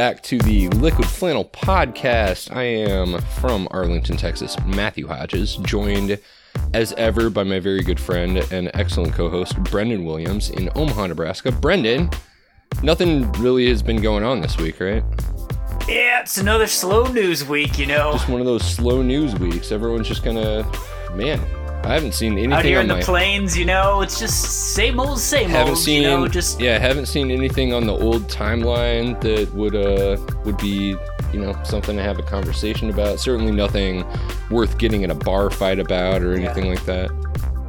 back to the Liquid Flannel Podcast. I am from Arlington, Texas, Matthew Hodges, joined as ever by my very good friend and excellent co host, Brendan Williams in Omaha, Nebraska. Brendan, nothing really has been going on this week, right? Yeah, it's another slow news week, you know. Just one of those slow news weeks. Everyone's just of, man, I haven't seen anything Out here on in the my. plains, you know, it's just same old, same haven't old. seen you know, just yeah haven't seen anything on the old timeline that would uh would be you know something to have a conversation about certainly nothing worth getting in a bar fight about or anything like that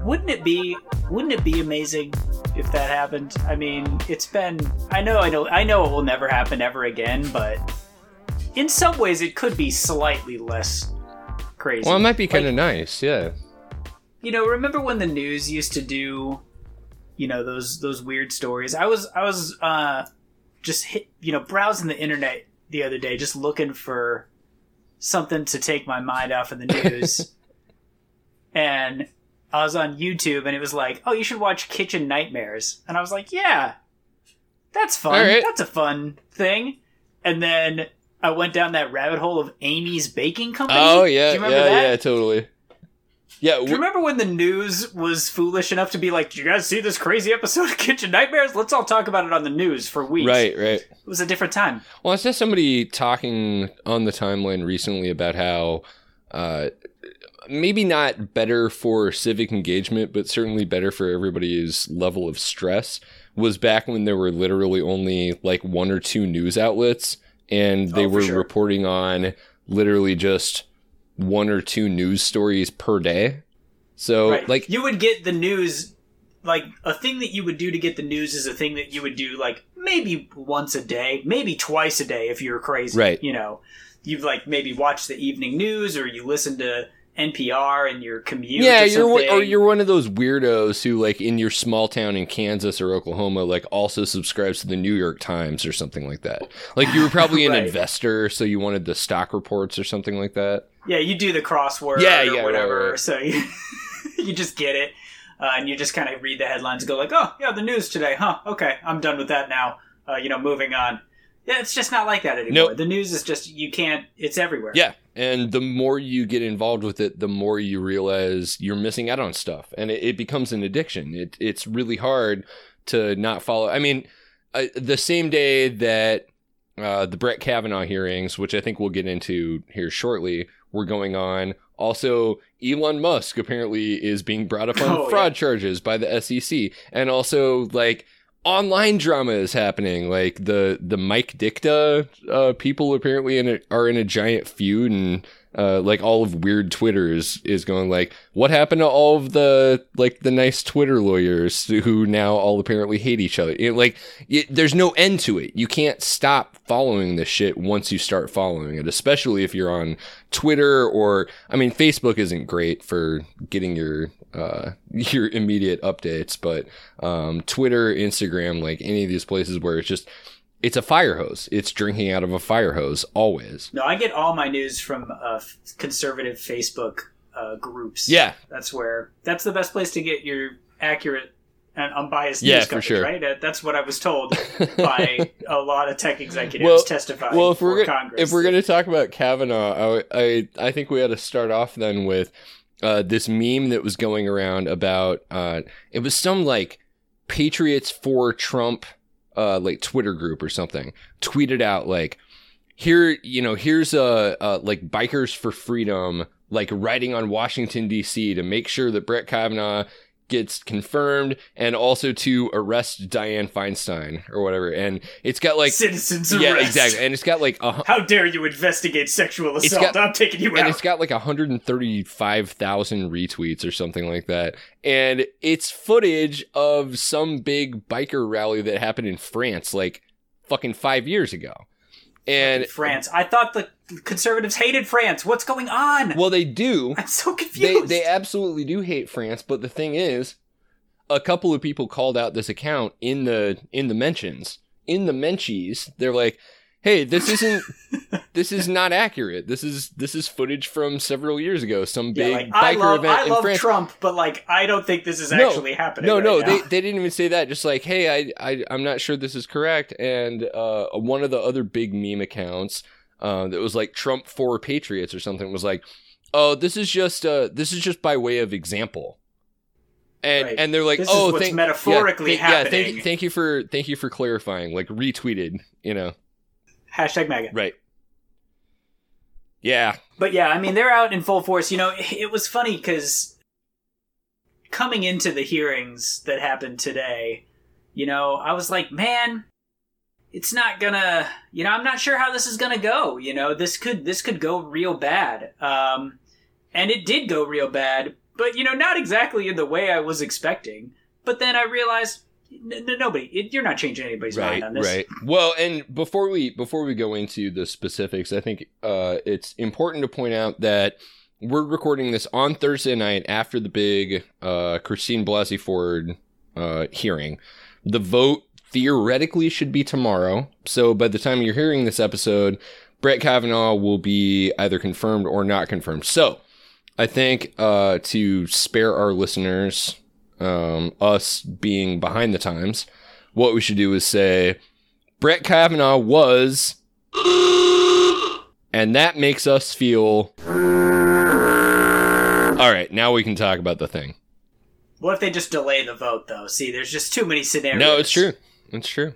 wouldn't it be wouldn't it be amazing if that happened? I mean, it's been I know I know I know it will never happen ever again, but in some ways it could be slightly less crazy. well it might be kind of Like, nice yeah you know, remember when the news used to do you know those those weird stories? I was I was uh just hit, you know, browsing the internet the other day just looking for something to take my mind off of the news. and I was on YouTube and it was like, "Oh, you should watch Kitchen Nightmares." And I was like, "Yeah. That's fun. Right. That's a fun thing." And then I went down that rabbit hole of Amy's Baking Company. oh Do yeah you remember yeah that? yeah totally yeah Do you remember when the news was foolish enough to be like, "Did you guys see this crazy episode of Kitchen Nightmares? Let's all talk about it on the news for weeks." right right It was a different time. Well, I saw somebody talking on the timeline recently about how uh, maybe not better for civic engagement, but certainly better for everybody's level of stress was back when there were literally only like one or two news outlets and they Oh, were sure. reporting on literally just one or two news stories per day. So, right. like, you would get the news. Like a thing that you would do to get the news is a thing that you would do like maybe once a day, maybe twice a day if you're crazy. Right. You know, you've like maybe watched the evening news or you listen to NPR and your commute. yeah, or you're one- or you're one of those weirdos who, like, in your small town in Kansas or Oklahoma, like, also subscribes to the New York Times or something like that. Like, you were probably an Right. investor, so you wanted the stock reports or something like that. Yeah, you do the crossword Yeah, or yeah, right, whatever. right. So you, you just get it. Uh, and you just kind of read the headlines and go like, oh, yeah, the news today. Huh, okay, I'm done with that now. Uh, you know, moving on. Yeah, it's just not like that anymore. Nope. The news is just, you can't, it's everywhere. Yeah, and the more you get involved with it, the more you realize you're missing out on stuff, and it, it becomes an addiction. It, it's really hard to not follow. I mean, uh, the same day that uh, the Brett Kavanaugh hearings, which I think we'll get into here shortly, were going on. Also, Elon Musk apparently is being brought up on Oh, fraud charges by the SEC, and also like online drama is happening. Like the the Mike Dicta uh, people apparently in a, are in a giant feud, and uh, like all of weird Twitter is, is going like, what happened to all of the like the nice Twitter lawyers who now all apparently hate each other? Know, like it, there's no end to it. You can't stop following this shit once you start following it, especially if you're on Twitter or I mean Facebook isn't great for getting your uh your immediate updates, but um Twitter, Instagram, like any of these places where it's just it's a fire hose. It's drinking out of a fire hose always. No, I get all my news from uh, conservative Facebook uh, groups. Yeah. That's where, that's the best place to get your accurate and unbiased Yeah, news coverage, sure. right? That's what I was told by a lot of tech executives Well- testifying well, if we're gonna, Congress. if we're going to talk about Kavanaugh, I, I I think we ought to start off then with uh, this meme that was going around about uh, it was some like Patriots for Trump uh, like Twitter group or something tweeted out like here you know here's a, a like bikers for freedom like riding on Washington D.C. to make sure that Brett Kavanaugh gets confirmed and also to arrest Dianne Feinstein or whatever and it's got like Citizens yeah, arrest. exactly. And it's got like a How dare you investigate sexual assault? got- I'm taking you and out. it's got like 135,000 retweets or something like that. And it's footage of some big biker rally that happened in France like fucking 5 years ago. And France. I thought the conservatives hated France. What's going on? well they do. I'm so They confused. they absolutely do hate France, but the thing is a couple of people called out this account in the in the mentions. In the menchies, they're like hey, this isn't this is not accurate. This is this is footage from several years ago. Some Yeah, big like, biker I love, event I in love France. Trump, but like I don't think this is No, actually happening. No, right no, now. they, they didn't even say that. Just like, hey, I, I I'm not sure this is correct. And uh, one of the other big meme accounts uh, that was like Trump for Patriots or something was like, oh, this is just uh, this is just by way of example. And Right. and they're like, This is oh, what's thank, metaphorically yeah, thank- Yeah, thank, thank you for thank you for clarifying. Like retweeted, you know, hashtag MAGA. right? Yeah, But yeah, I mean, they're out in full force. You know, it was funny because coming into the hearings that happened today, you know, I was like, man, it's not gonna. You know, I'm not sure how this is gonna go. You know, this could this could go real bad. Um, and it did go real bad, but you know, not exactly in the way I was expecting. But then I realized. N- n- nobody, it, you're not changing anybody's right, mind on this. right. Well, and before we before we go into the specifics, I think uh, it's important to point out that we're recording this on Thursday night after the big uh, Christine Blasey Ford uh, hearing. The vote theoretically should be tomorrow, so by the time you're hearing this episode, Brett Kavanaugh will be either confirmed or not confirmed. So, I think uh, to spare our listeners, um, us being behind the times, what we should do is say Brett Kavanaugh was, and that makes us feel. All right, now we can talk about the thing. What if they just delay the vote, though? See, there's just too many scenarios. No, it's true. It's true.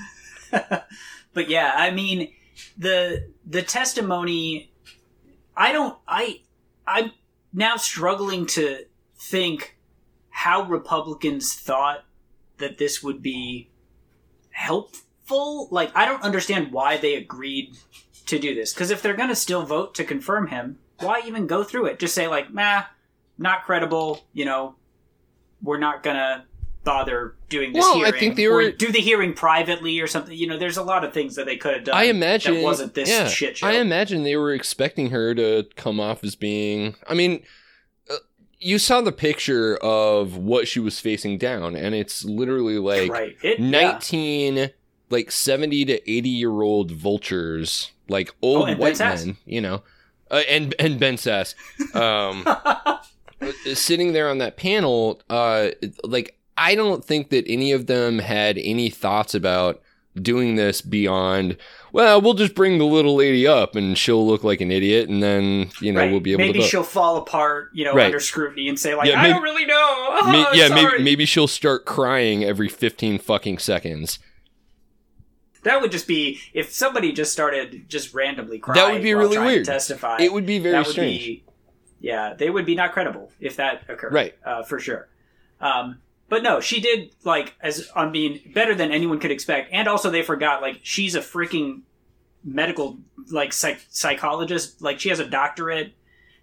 but yeah, I mean the the testimony I don't I I'm now struggling to think how Republicans thought that this would be helpful. Like I don't understand why they agreed to do this. Cuz if they're going to still vote to confirm him, why even go through it? Just say like, "Nah, not credible, you know, we're not going to bother doing this Well, I hearing. think they Or were- do the hearing privately or something. You know, there's a lot of things that they could have done. I imagine that wasn't this yeah, shit show. I imagine they were expecting her to come off as being. I mean, uh, you saw the picture of what she was facing down, and it's literally like right. It, yeah. 19 like 70 to 80 year old vultures like old Oh, white men you know uh, and and Ben Sasse um sitting there on that panel uh like i don't think that any of them had any thoughts about doing this beyond well we'll just bring the little lady up and she'll look like an idiot and then you know Right. we'll be able maybe to she'll fall apart, you know, Right. under scrutiny and say like, Yeah, "I maybe- don't really know." Oh, May- yeah sorry. maybe maybe she'll start crying every 15 fucking seconds that would just be if somebody just started just randomly crying. That would be really weird. testify. it would be very that would strange Be, yeah, they would be not credible if that occurred. Right. Uh, for sure. Um, but no, she did like as on being better than anyone could expect, and also they forgot like she's a freaking medical like psych- psychologist. Like she has a doctorate,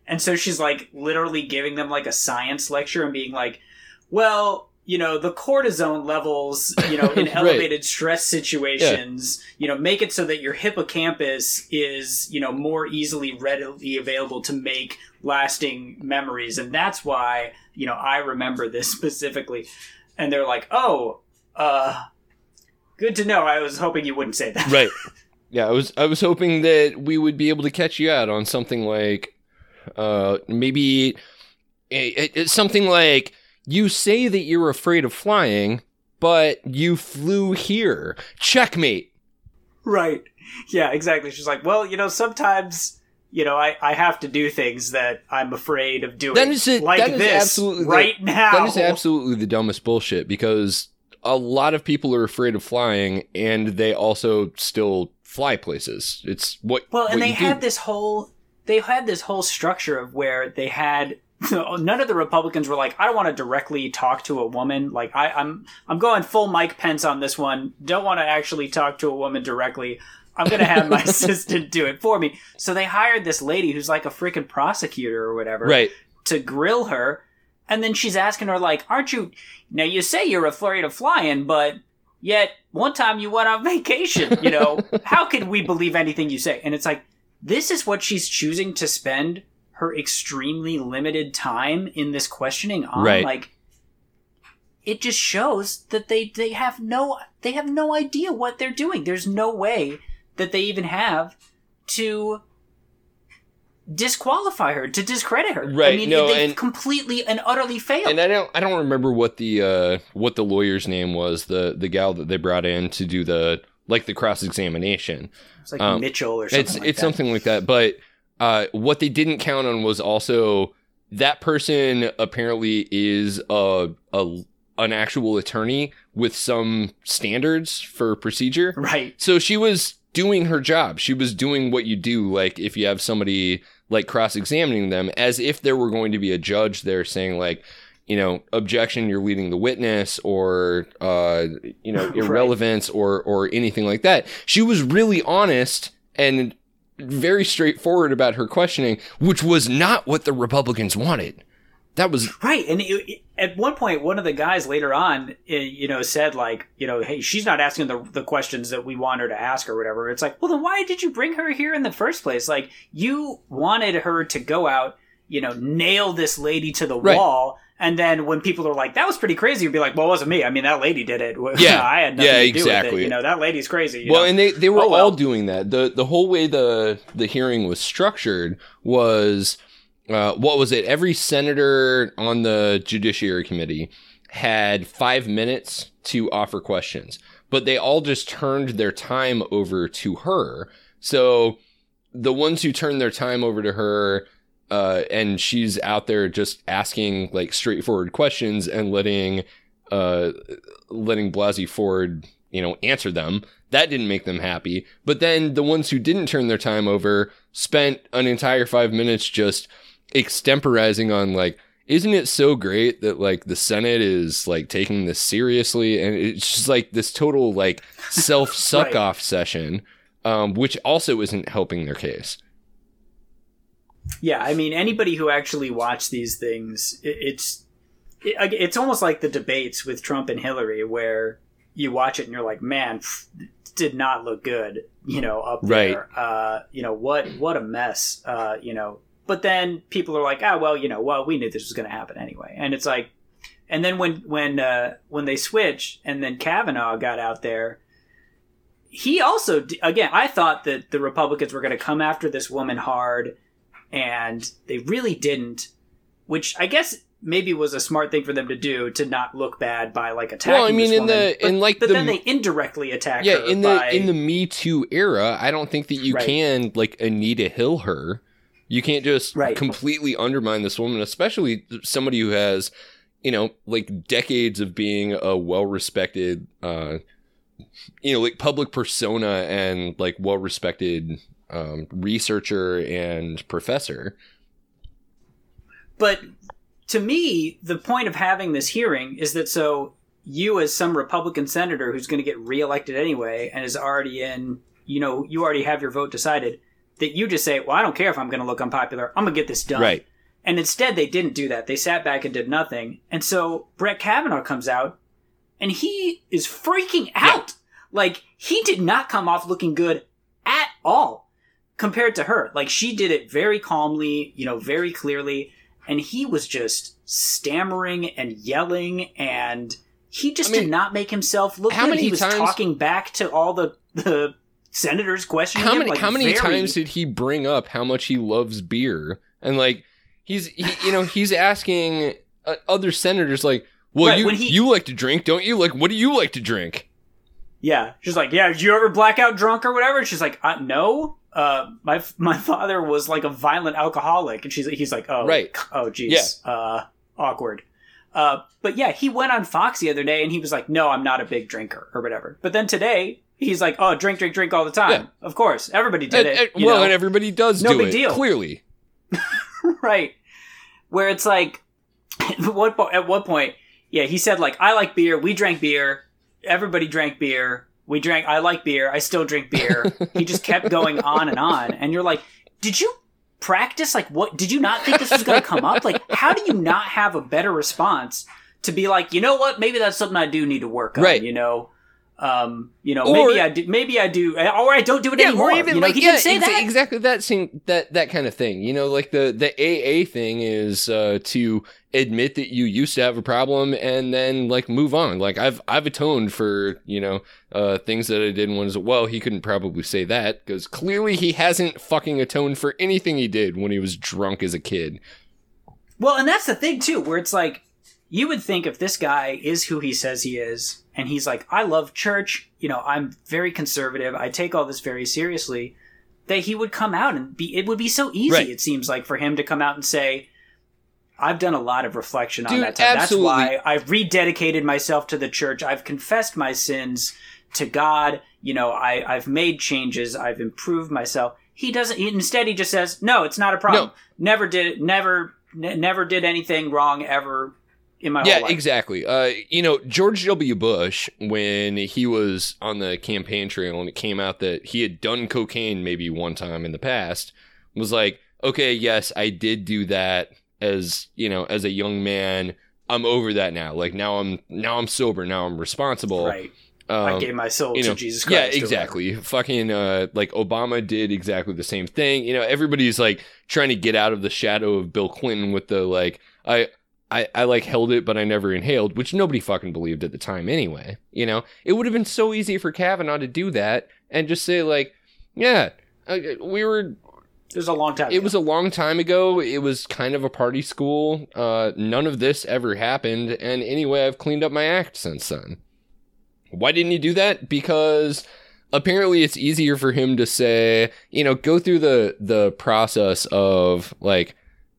and so she's like literally giving them like a science lecture and being like, "Well." You know the cortisone levels. You know, in Right. elevated stress situations, you know, make it so that your hippocampus is, you know, more easily readily available to make lasting memories. And that's why, you know, I remember this specifically. And they're like, oh, uh, good to know. I was hoping you wouldn't say that. right yeah i was i was hoping that we would be able to catch you out on something like uh maybe it, it's something like you say that you're afraid of flying but you flew here checkmate Right. Yeah, exactly. She's like, well, you know, sometimes, you know, I, I have to do things that I'm afraid of doing. That is it- Like that is this absolutely the- right now. that is absolutely the dumbest bullshit because a lot of people are afraid of flying and they also still fly places it's what Well, and what they you do. had this whole they had this whole structure of where they had none of the Republicans were like, I don't want to directly talk to a woman. Like I, I'm I'm going full Mike Pence on this one. Don't want to actually talk to a woman directly. I'm gonna have my assistant do it for me. So they hired this lady who's like a freaking prosecutor or whatever right to grill her. And then she's asking her, like, aren't you, now you say you're afraid of flying, but yet one time you went on vacation, you know, how can we believe anything you say? And it's like, this is what she's choosing to spend her extremely limited time in this questioning on. Right. Like, it just shows that they, they have no, they have no idea what they're doing. There's no way that they even have to disqualify her, to discredit her. I Right, mean, no, they and- completely and utterly failed. And I don't I don't remember what the uh what the lawyer's name was, the the gal that they brought in to do the like the cross examination. it's like um, Mitchell or something. It's like it's that. something like that. But uh what they didn't count on was also that person apparently is a a an actual attorney with some standards for procedure. Right. So she was doing her job. She was doing what you do, like if you have somebody like cross examining them, as if there were going to be a judge there saying, like, you know, objection, you're leading the witness, or uh, you know, Right. irrelevance, or or anything like that. She was really honest and very straightforward about her questioning, which was not what the Republicans wanted. That was Right, and it, it- at one point, one of the guys later on, eh, you know, said like, you know, hey, she's not asking the the questions that we want her to ask or whatever. It's like, well, then why did you bring her here in the first place? Like, you wanted her to go out, you know, nail this lady to the Right. wall, and then when people are like, that was pretty crazy, you'd be like, well, it wasn't me. I mean, that lady did it. Yeah. I had nothing Yeah, to do with exactly. it. You know, that lady's crazy. you well, know? and they they were Oh, well. all doing that. the The whole way the the hearing was structured was, uh, what was it? Every senator on the Judiciary Committee had five minutes to offer questions, but they all just turned their time over to her. So the ones who turned their time over to her. Uh, and she's out there just asking like straightforward questions and letting uh, letting Blasey Ford, you know, answer them. That didn't make them happy. But then the ones who didn't turn their time over spent an entire five minutes just extemporizing on like, isn't it so great that like the Senate is like taking this seriously? And it's just like this total like self suck off session, um, which also isn't helping their case. Yeah, I mean, anybody who actually watched these things, it, it's it, it's almost like the debates with Trump and Hillary, where you watch it and you're like, man, pff, did not look good, you know, up Right. there. Uh, you know what? What a mess. Uh, you know, but then people are like, ah, well, you know, well, we knew this was going to happen anyway, and it's like, and then when when uh, when they switch, and then Kavanaugh got out there. He also, again, I thought that the Republicans were going to come after this woman hard, and they really didn't which i guess maybe was a smart thing for them to do to not look bad by like attacking Well, I mean, this in the- woman. but, in, like, but the- then they indirectly attack Yeah, her in the by, in the Me Too era, I don't think that you Right. can like Anita Hill her. You can't just Right. completely undermine this woman, especially somebody who has, you know, like decades of being a well-respected, uh, you know, like public persona and like well-respected um, researcher and professor. but to me the point of having this hearing is that so you as some republican senator who's going to get reelected anyway and is already in you know you already have your vote decided that you just say well i don't care if i'm going to look unpopular i'm going to get this done Right. And instead, they didn't do that. They sat back and did nothing. And so Brett Kavanaugh comes out and he is freaking out. Like, he did not come off looking good at all compared to her. Like, she did it very calmly, you know, very clearly. And he was just stammering and yelling and he just I mean, did not make himself look how good. many he was times- talking back to all the, the senators questioning How him. many like, how many very- times did he bring up how much he loves beer and like he's he, you know he's asking uh, other senators like, well Right, you he- you like to drink, don't you? Like, what do you like to drink? Yeah, she's like, yeah, did you ever blackout drunk or whatever? And she's like, uh, no. Uh, my my father was like a violent alcoholic, and she's he's like, oh, Right. oh, geez, uh, awkward. Uh, but yeah, he went on Fox the other day, and he was like, no, I'm not a big drinker or whatever. But then today, he's like, oh, drink, drink, drink all the time. Yeah. Of course, everybody did And- it. and- well, know? and everybody does No do big it deal. clearly. right where it's like at what, po- at what point yeah he said like i like beer we drank beer everybody drank beer we drank i like beer. I still drink beer. He just kept going on and on. And you're like did you practice? Like what did you not think this was going to come up? Like how do you not have a better response to be like you know what? Maybe that's something i do need to work on Right. you know Um, you know, Or- maybe I do, maybe I do, or I don't do it anymore. or even you know, like he yeah, didn't say exa- that. exactly that same that that kind of thing. You know, like the the AA thing is uh, to admit that you used to have a problem and then like move on. Like I've I've atoned for you know uh, things that I did when was well. He couldn't probably say that because clearly he hasn't fucking atoned for anything he did when he was drunk as a kid. Well, and that's the thing too, where it's like you would think if this guy is who he says he is, and he's like, I love church, you know, I'm very conservative, I take all this very seriously, that he would come out and be it would be so easy, Right. it seems like, for him to come out and say, I've done a lot of reflection on that time. absolutely. That's why I've rededicated myself to the church. I've confessed my sins to God. You know, I, I've made changes. I've improved myself. He doesn't. He, instead, he just says, "No, it's not a problem. No. Never did it. Never, ne- never did anything wrong ever in my Yeah, whole life." exactly. Uh, you know, George W. Bush, when he was on the campaign trail and it came out that he had done cocaine maybe one time in the past, was like, okay, yes, I did do that as, you know, as a young man. I'm over that now. Like now I'm now I'm sober. Now I'm responsible. Right. Um, I gave my soul you to Jesus yeah, Christ. or exactly. Fucking uh, like Obama did exactly the same thing. You know, everybody's like trying to get out of the shadow of Bill Clinton with the like, I, I, I like held it, but I never inhaled, which nobody fucking believed at the time anyway. You know, it would have been so easy for Kavanaugh to do that and just say like, yeah, uh, we were It was a long time. it was a long time ago. It was kind of a party school. Uh, none of this ever happened. And anyway, I've cleaned up my act since then. Why didn't he do that? Because apparently it's easier for him to say, you know, go through the the process of like,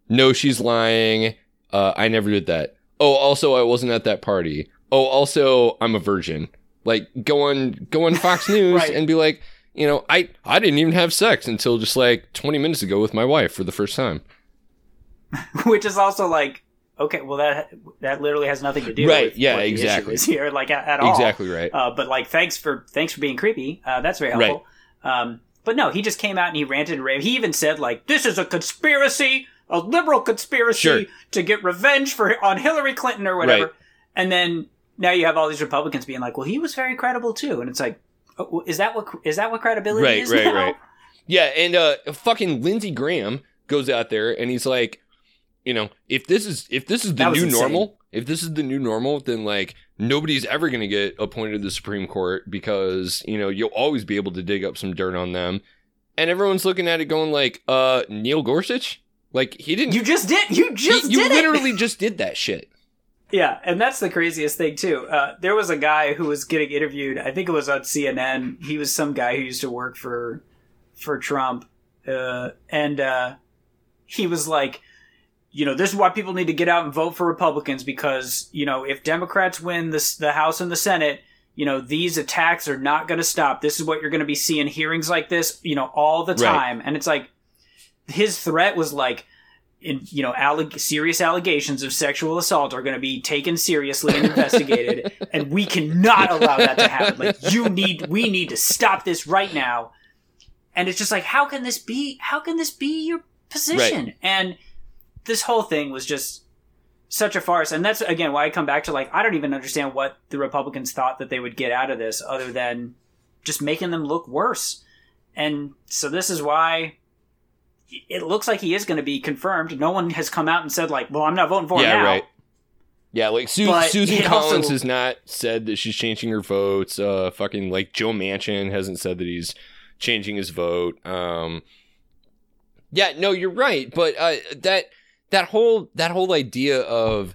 no, she's lying. Uh, I never did that. Oh, also, I wasn't at that party. Oh, also, I'm a virgin. Like, go on, go on Fox News Right. and be like, you know, I I didn't even have sex until just like 20 minutes ago with my wife for the first time. which is also like, okay, well that that literally has nothing to do Right, with yeah, what the issue exactly. is here, like at, at all. Exactly right. Uh, but like, thanks for thanks for being creepy. Uh, that's very helpful. Um, but no, he just came out and he ranted and raved. He even said like, "This is a conspiracy, a liberal conspiracy Sure. to get revenge for on Hillary Clinton or whatever." Right. And then now you have all these Republicans being like, "Well, he was very credible too," and it's like, oh, is that what is that what credibility Right, is right, now? right. Yeah, and uh fucking Lindsey Graham goes out there and he's like, you know, if this is if this is the new insane. normal, if this is the new normal, then like nobody's ever going to get appointed to the Supreme Court because, you know, you'll always be able to dig up some dirt on them. And everyone's looking at it going like, uh Neil Gorsuch? Like he didn't You just did. You he- just you did it. literally just did that shit. Yeah, and that's the craziest thing too. Uh, there was a guy who was getting interviewed. I think it was on CNN. He was some guy who used to work for for Trump, uh, and uh, he was like, you know, this is why people need to get out and vote for Republicans because you know if Democrats win this the House and the Senate, you know these attacks are not going to stop. This is what you're going to be seeing hearings like this, you know, all the Right. time. And it's like his threat was like in you know alleg- serious allegations of sexual assault are going to be taken seriously and investigated and we cannot allow that to happen. Like you need we need to stop this right now. And it's just like how can this be how can this be your position? And this whole thing was just such a farce. And that's again why i come back to like i don't even understand what the republicans thought that they would get out of this other than just making them look worse. And so this is why it looks like he is going to be confirmed. No one has come out and said like, "Well, I'm not voting for him Yeah, now." right. Yeah, like Su- Susan Collins also- has not said that she's changing her votes. Uh, fucking like Joe Manchin hasn't said that he's changing his vote. Um, yeah, no, you're right, but uh, that that whole that whole idea of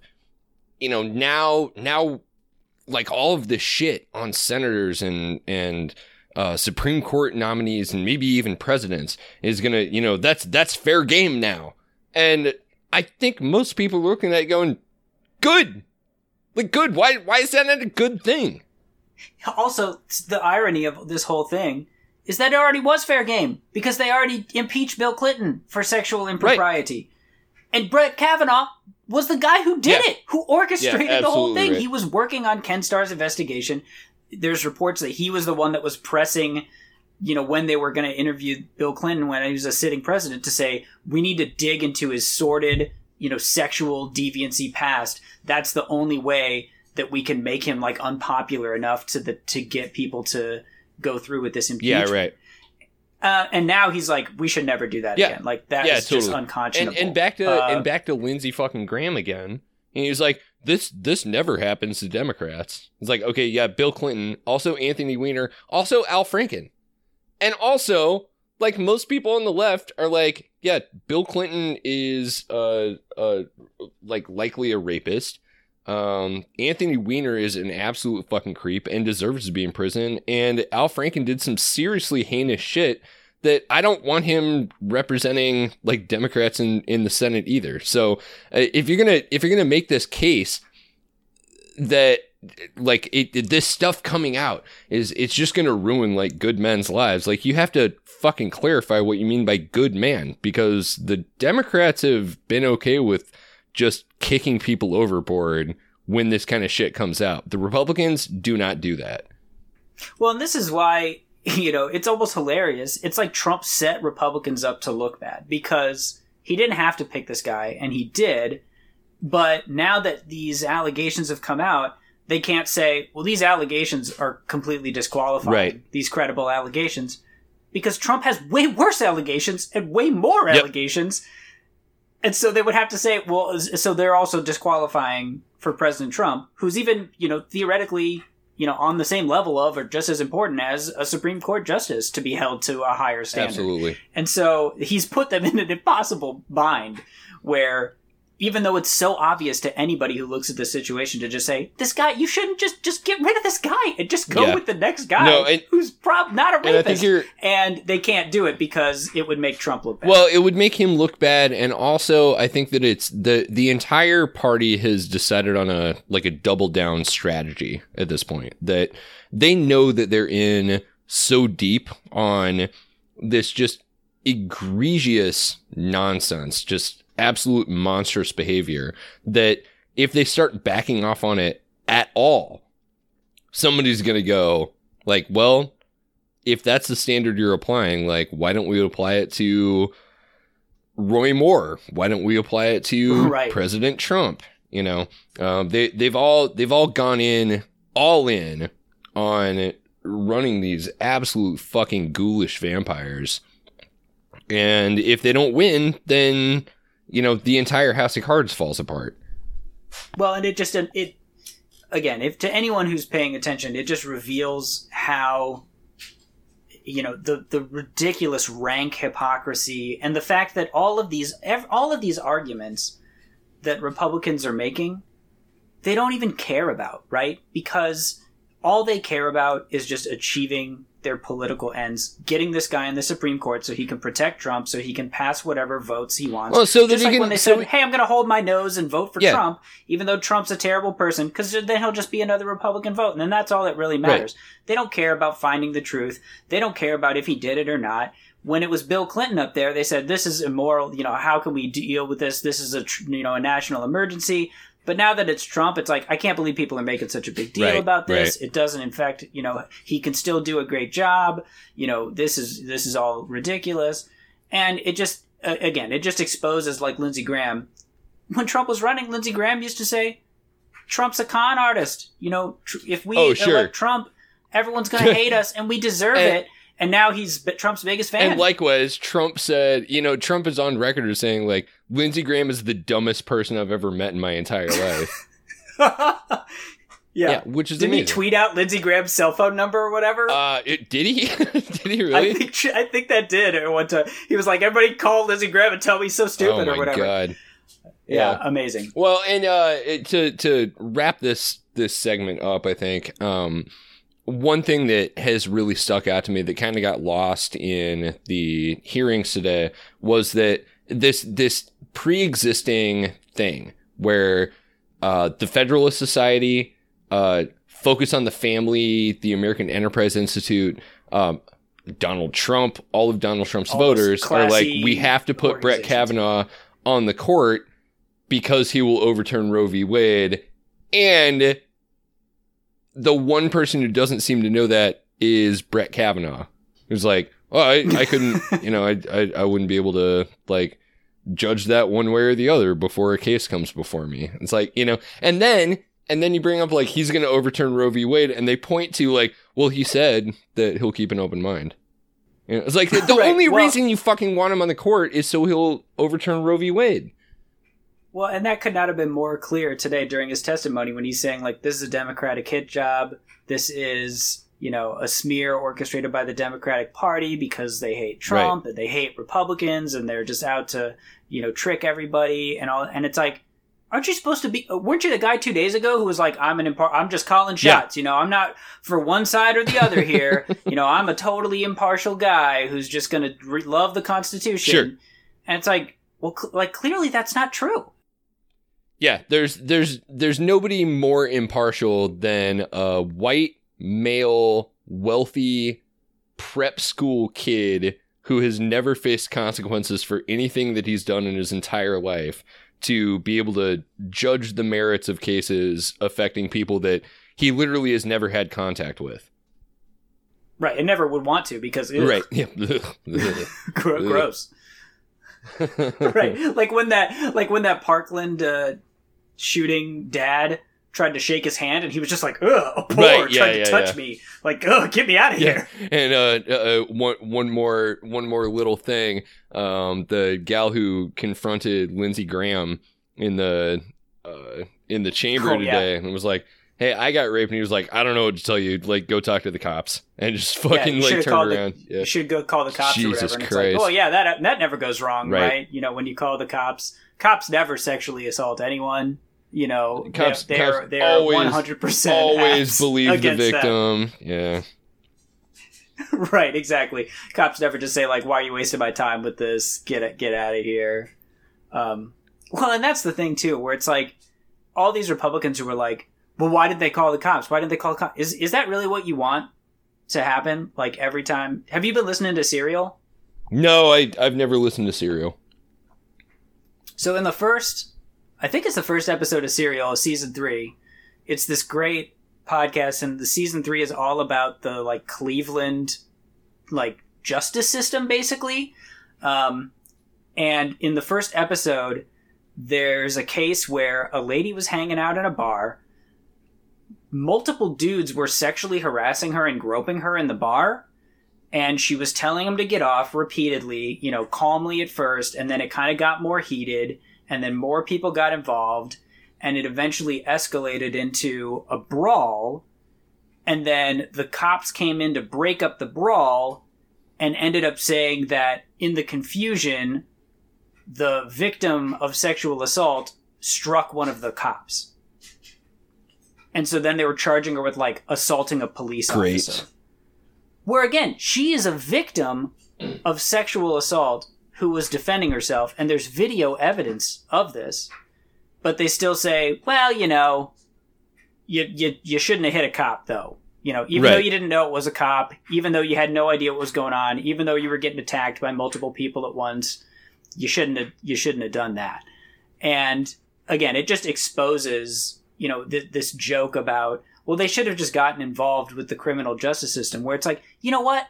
you know now now like all of this shit on senators and and uh, Supreme Court nominees and maybe even presidents is gonna you know that's that's fair game now, and I think most people are looking at it going, good, like good. Why why is that not a good thing? Also, the irony of this whole thing is that it already was fair game because they already impeached Bill Clinton for sexual impropriety, and Brett Kavanaugh was the guy who did Yeah. it, who orchestrated Yeah, the whole thing. right. He was working on Ken Starr's investigation. There's reports that he was the one that was pressing, you know, when they were going to interview Bill Clinton when he was a sitting president to say, we need to dig into his sordid, you know, sexual deviancy past. That's the only way that we can make him like unpopular enough to the to get people to go through with this impeachment. Yeah, right. Uh, and now he's like, we should never do that Yeah. again. Like that is Yeah, just totally. unconscionable. And and back to Uh, and back to Lindsey fucking Graham again. And he was like, "This this never happens to Democrats." It's like, okay, yeah, Bill Clinton, also Anthony Weiner, also Al Franken, and also like most people on the left are like, yeah, Bill Clinton is uh uh like likely a rapist. Um, Anthony Weiner is an absolute fucking creep and deserves to be in prison. And Al Franken did some seriously heinous shit that I don't want him representing like Democrats in, in the Senate either. So uh, if you're gonna if you're gonna make this case that like it, it- this stuff coming out is it's just gonna ruin like good men's lives. Like you have to fucking clarify what you mean by good man because the Democrats have been okay with just kicking people overboard when this kind of shit comes out. The Republicans do not do that. Well, and this is why, you know, it's almost hilarious. It's like Trump set Republicans up to look bad because he didn't have to pick this guy, and he did. But now that these allegations have come out, they can't say, well, these allegations are completely disqualified. Right. These credible allegations. Because Trump has way worse allegations and way more Yep. allegations. And so they would have to say, well, so they're also disqualifying for President Trump, who's even, you know, theoretically, you know, on the same level of or just as important as a Supreme Court justice to be held to a higher standard. Absolutely. And so he's put them in an impossible bind where even though it's so obvious to anybody who looks at the situation to just say, this guy, you shouldn't just, just get rid of this guy and just go Yeah. with the next guy No, and- who's prob- not a And rapist. you're And they can't do it because it would make Trump look bad. Well, it would make him look bad, and also I think that it's the the entire party has decided on a like a double down strategy at this point. That they know that they're in so deep on this just egregious nonsense, just absolute monstrous behavior that if they start backing off on it at all, somebody's gonna go like, well, if that's the standard you're applying, like, why don't we apply it to Roy Moore? Why don't we apply it to Right. President Trump? You know, um, they they've all they've all gone in all in on running these absolute fucking ghoulish vampires, and if they don't win, then you know the entire House of Cards falls apart. Well, and it just it again, if to anyone who's paying attention, it just reveals how you know the the ridiculous rank hypocrisy and the fact that all of these all of these arguments that Republicans are making, they don't even care about, right? Because all they care about is just achieving their political ends, getting this guy in the Supreme Court so he can protect Trump, so he can pass whatever votes he wants. Well, so that Just like can- when they so- said, "Hey, I'm going to hold my nose and vote for Yeah. Trump," even though Trump's a terrible person, because then he'll just be another Republican vote, and then that's all that really matters. They don't care about finding the truth. They don't care about if he did it or not. When it was Bill Clinton up there, they said this is immoral. You know, how can we deal with this? This is a tr- you know a national emergency. But now that it's Trump, it's like I can't believe people are making such a big deal Right, about this. right. It doesn't, in fact, you know, he can still do a great job. You know, this is this is all ridiculous, and it just uh, again, it just exposes like Lindsey Graham. When Trump was running, Lindsey Graham used to say, "Trump's a con artist." You know, tr- if we Oh, sure. elect Trump, everyone's going to hate us, and we deserve And- it. And now he's Trump's biggest fan. And likewise, Trump said, you know, Trump is on record as saying, like, Lindsey Graham is the dumbest person I've ever met in my entire life. yeah. yeah. which is Didn't amazing. he tweet out Lindsey Graham's cell phone number or whatever? uh, it, did he? did he I really? think I think that did at one time. He was like, "Everybody call Lindsey Graham and tell me he's so stupid oh my or whatever." god. Yeah, Yeah. amazing. Well, and uh, it- to to wrap this this segment up, I think um, one thing that has really stuck out to me that kind of got lost in the hearings today was that this this pre-existing thing where uh, the Federalist Society uh, focus on the family, the American Enterprise Institute. Um, Donald Trump, all of Donald Trump's All voters are like, we have to put Brett. Kavanaugh on the court because he will overturn Roe v. Wade. And the one person who doesn't seem to know that is Brett Kavanaugh. Who's like, oh, I, I couldn't, you know, I, I, I wouldn't be able to like judge that one way or the other before a case comes before me. It's like, you know, and then and then you bring up like he's going to overturn Roe v. Wade, and they point to like, well, he said that he'll keep an open mind. You know, it's like the, the Right, only well- reason you fucking want him on the court is so he'll overturn Roe v. Wade. Well, and that could not have been more clear today during his testimony when he's saying like this is a Democratic hit job. This is you know a smear orchestrated by the Democratic Party because they hate Trump and they hate Republicans and they're just out to you know trick everybody and all. And it's like, aren't you supposed to be? Uh, weren't you the guy two days ago who was like, I'm an impar- I'm just calling Yeah. shots. You know, I'm not for one side or the other here. you know, I'm a totally impartial guy who's just going to re- love the Constitution. Sure. And it's like, well, cl- like clearly that's not true. Yeah, there's there's there's nobody more impartial than a white male wealthy prep school kid who has never faced consequences for anything that he's done in his entire life to be able to judge the merits of cases affecting people that he literally has never had contact with. Right, and never would want to because ugh, Right. Yeah. gross. right, like when that like when that Parkland uh, shooting dad tried to shake his hand and he was just like, "Ugh, a poor Right, yeah, tried yeah, to touch yeah. me." Like, "Ugh, get me out of here." and uh, uh, one one more one more little thing. Um, the gal who confronted Lindsey Graham in the uh, in the chamber Oh, today and was like, "Hey, I got raped," and he was like, "I don't know what to tell you. Like, go talk to the cops," and just fucking like turned the- around. yeah. You should go call the cops or Jesus whatever. And Christ. like, "Oh yeah, that that never goes wrong, Right. right. You know, when you call the cops, cops never sexually assault anyone. You know, Cops- they, they're they're always- one hundred percent Always believe the victim. Yeah, right, exactly. Cops never just say like, "Why are you wasting my time with this? Get it, get out of here." Um, well, and that's the thing too, where it's like all these Republicans who were like, "Well, why did they call the cops? Why didn't they call the cops?" Is is that really what you want to happen? Like every time? Have you been listening to Serial? no, I I've never listened to Serial. So in the first, I think it's the first episode of Serial, season three. It's this great podcast, and the season three is all about the like Cleveland, like justice system, basically. Um, and in the first episode, there's a case where a lady was hanging out in a bar. Multiple dudes were sexually harassing her and groping her in the bar and she was telling him to get off repeatedly, you know, calmly at first, and then it kind of got more heated, and then more people got involved, and it eventually escalated into a brawl, and then the cops came in to break up the brawl and ended up saying that in the confusion, the victim of sexual assault struck one of the cops. And so then they were charging her with like assaulting a police Great. officer where again she is a victim of sexual assault who was defending herself and there's video evidence of this but they still say well you know you you, you shouldn't have hit a cop though. You know even though you didn't know it was a cop even though you had no idea what was going on even though you were getting attacked by multiple people at once you shouldn't have you shouldn't have done that. And again it just exposes you know th- this joke about well they should have just gotten involved with the criminal justice system where it's like you know what?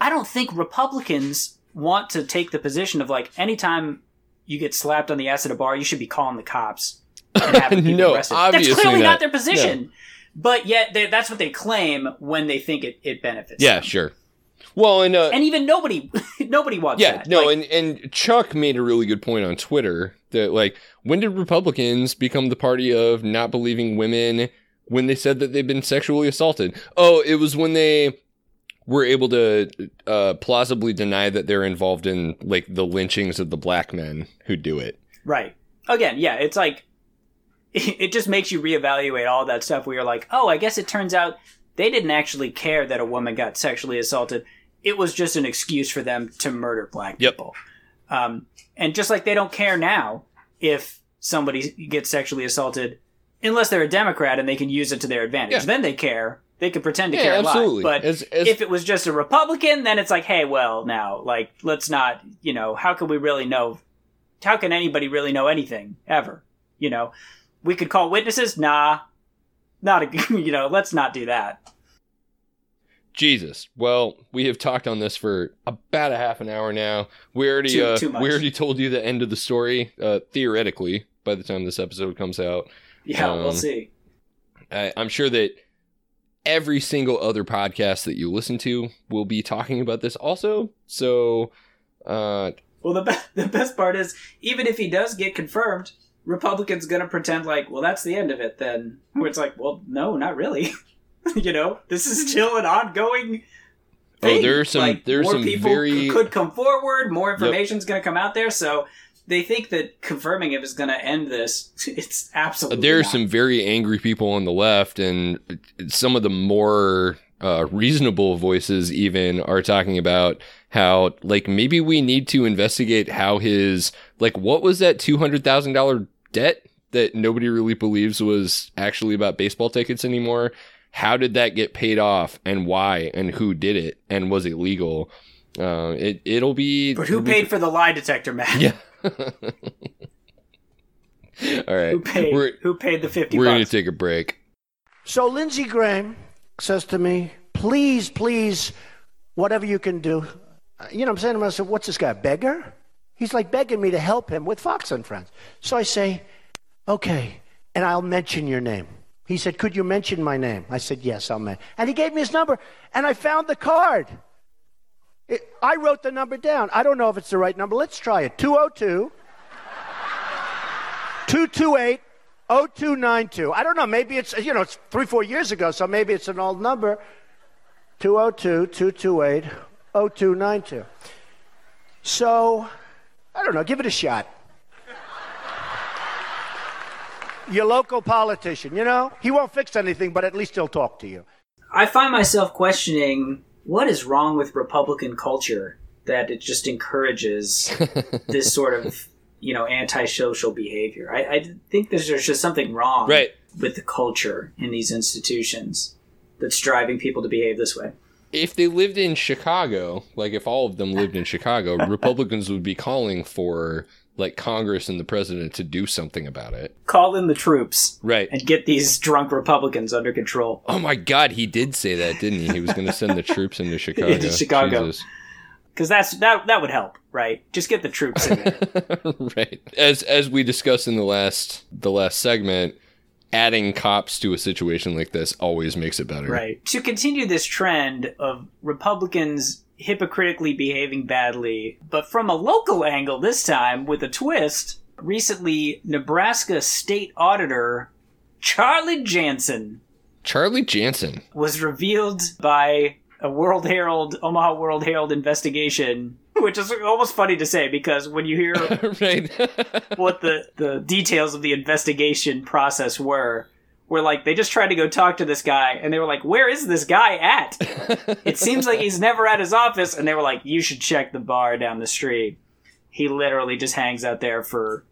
I don't think republicans want to take the position of like anytime you get slapped on the ass at a bar you should be calling the cops and having people No, arrested obviously that's clearly not, not. their position but yet they, that's what they claim when they think it, it benefits Yeah, them. sure. Well, and uh, and even nobody nobody wants Yeah, that no, Like, and and Chuck made a really good point on Twitter that like when did Republicans become the party of not believing women when they said that they've been sexually assaulted? Oh, it was when they were able to uh, plausibly deny that they're involved in like the lynchings of the black men who do it. Right. Again, yeah, it's like it just makes you reevaluate all that stuff where you're like, oh, I guess it turns out they didn't actually care that a woman got sexually assaulted. It was just an excuse for them to murder black Yep. people. Um, and just like they don't care now if somebody gets sexually assaulted, unless they're a Democrat and they can use it to their advantage. Yeah. Then they care. They could pretend to Yeah, care absolutely. a lot. But As- as- if it was just a Republican, then it's like, hey, well, now, like, let's not, you know, how can we really know? How can anybody really know anything ever? You know, we could call witnesses. Nah, not a, you know, let's not do that. Jesus. Well, we have talked on this for about a half an hour now. We already Too- uh, too we already told you the end of the story uh, theoretically by the time this episode comes out. Yeah, Um, we'll see. I, I'm sure that every single other podcast that you listen to will be talking about this also. So, uh, Well, the be- the best part is even if he does get confirmed, Republicans gonna pretend like, well, that's the end of it. Then where it's like, well, no, not really. you know, this is still an ongoing. Oh, Thing. there are some- Like, there are some people very- could come forward. More information's gonna come out there, so they think that confirming him is gonna end this. It's absolutely there are not. some very angry people on the left, and some of the more uh, reasonable voices even are talking about how, like, maybe we need to investigate how his, like, what was that two hundred thousand dollar debt that nobody really believes was actually about baseball tickets anymore. How did that get paid off, and why, and who did it, and was it legal? Uh, it it'll be. But who paid for the lie detector, Matt? Yeah. All right. Who paid? We're, who paid the fifty we're going to take a break. So Lindsey Graham says to me, please, please, whatever you can do. You know what I'm saying to myself, what's this guy, a beggar? He's like begging me to help him with Fox and Friends. So I say, okay, and I'll mention your name. He said, could you mention my name? I said, yes, I'll mention. And he gave me his number, and I found the card. It, I wrote the number down. I don't know if it's the right number. Let's try it. 202 228 0292. I don't know. Maybe it's, you know, it's three, four years ago, so maybe it's an old number. 202 228 0292. So, I don't know. Give it a shot. Your local politician, you know? He won't fix anything, but at least he'll talk to you. I find myself questioning what is wrong with Republican culture that it just encourages this sort of you know antisocial behavior. I, I think there's, there's just something wrong Right. with the culture in these institutions that's driving people to behave this way. If they lived in Chicago, like if all of them lived in Chicago, Republicans would be calling for like Congress and the president to do something about it. Call in the troops Right. and get these drunk Republicans under control. Oh my God, he did say that, didn't he? He was going to send the troops into Chicago. Into Chicago. Because that's that that would help, right? Just get the troops in there. right. As as we discussed in the last the last segment, adding cops to a situation like this always makes it better. Right. To continue this trend of Republicans hypocritically behaving badly, but from a local angle this time with a twist, recently Nebraska state auditor Charlie Janssen Charlie Janssen. was revealed by a World Herald, Omaha World Herald investigation, which is almost funny to say because when you hear what the, the details of the investigation process were. Where like they just tried to go talk to this guy, and they were like, "Where is this guy at?" it seems like he's never at his office, and they were like, "You should check the bar down the street." He literally just hangs out there for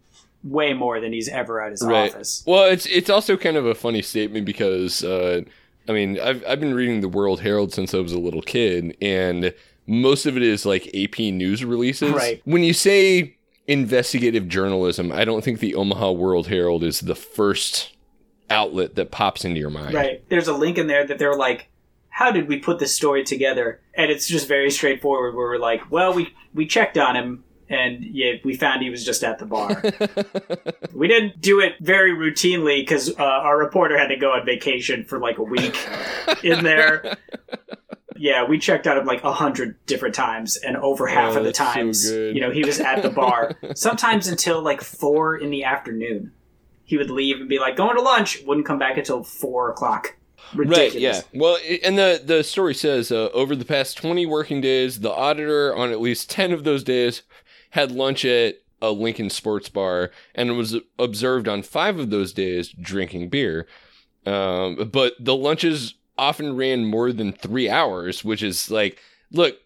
way more than he's ever at his right. office. Well, it's it's also kind of a funny statement because uh, I mean I've I've been reading the World Herald since I was a little kid, and most of it is like AP news releases. Right. When you say investigative journalism, I don't think the Omaha World Herald is the first outlet that pops into your mind. Right. There's a link in there that they're like, "How did we put this story together?" And it's just very straightforward. Where we're like, "Well, we we checked on him." And yeah, we found he was just at the bar. we didn't do it very routinely because uh, our reporter had to go on vacation for like a week in there. Yeah, we checked on him like a hundred different times, and over half Oh, of the that's so times, you know, he was at the bar. Sometimes until like four in the afternoon, he would leave and be like, "Going to lunch." Wouldn't come back until four o'clock. Ridiculous. Right, yeah. Well, and the the story says uh, over the past 20 working days, the auditor on at least 10 of those days had lunch at a Lincoln sports bar and was observed on 5 of those days drinking beer. Um, but the lunches often ran more than 3 hours, which is like look,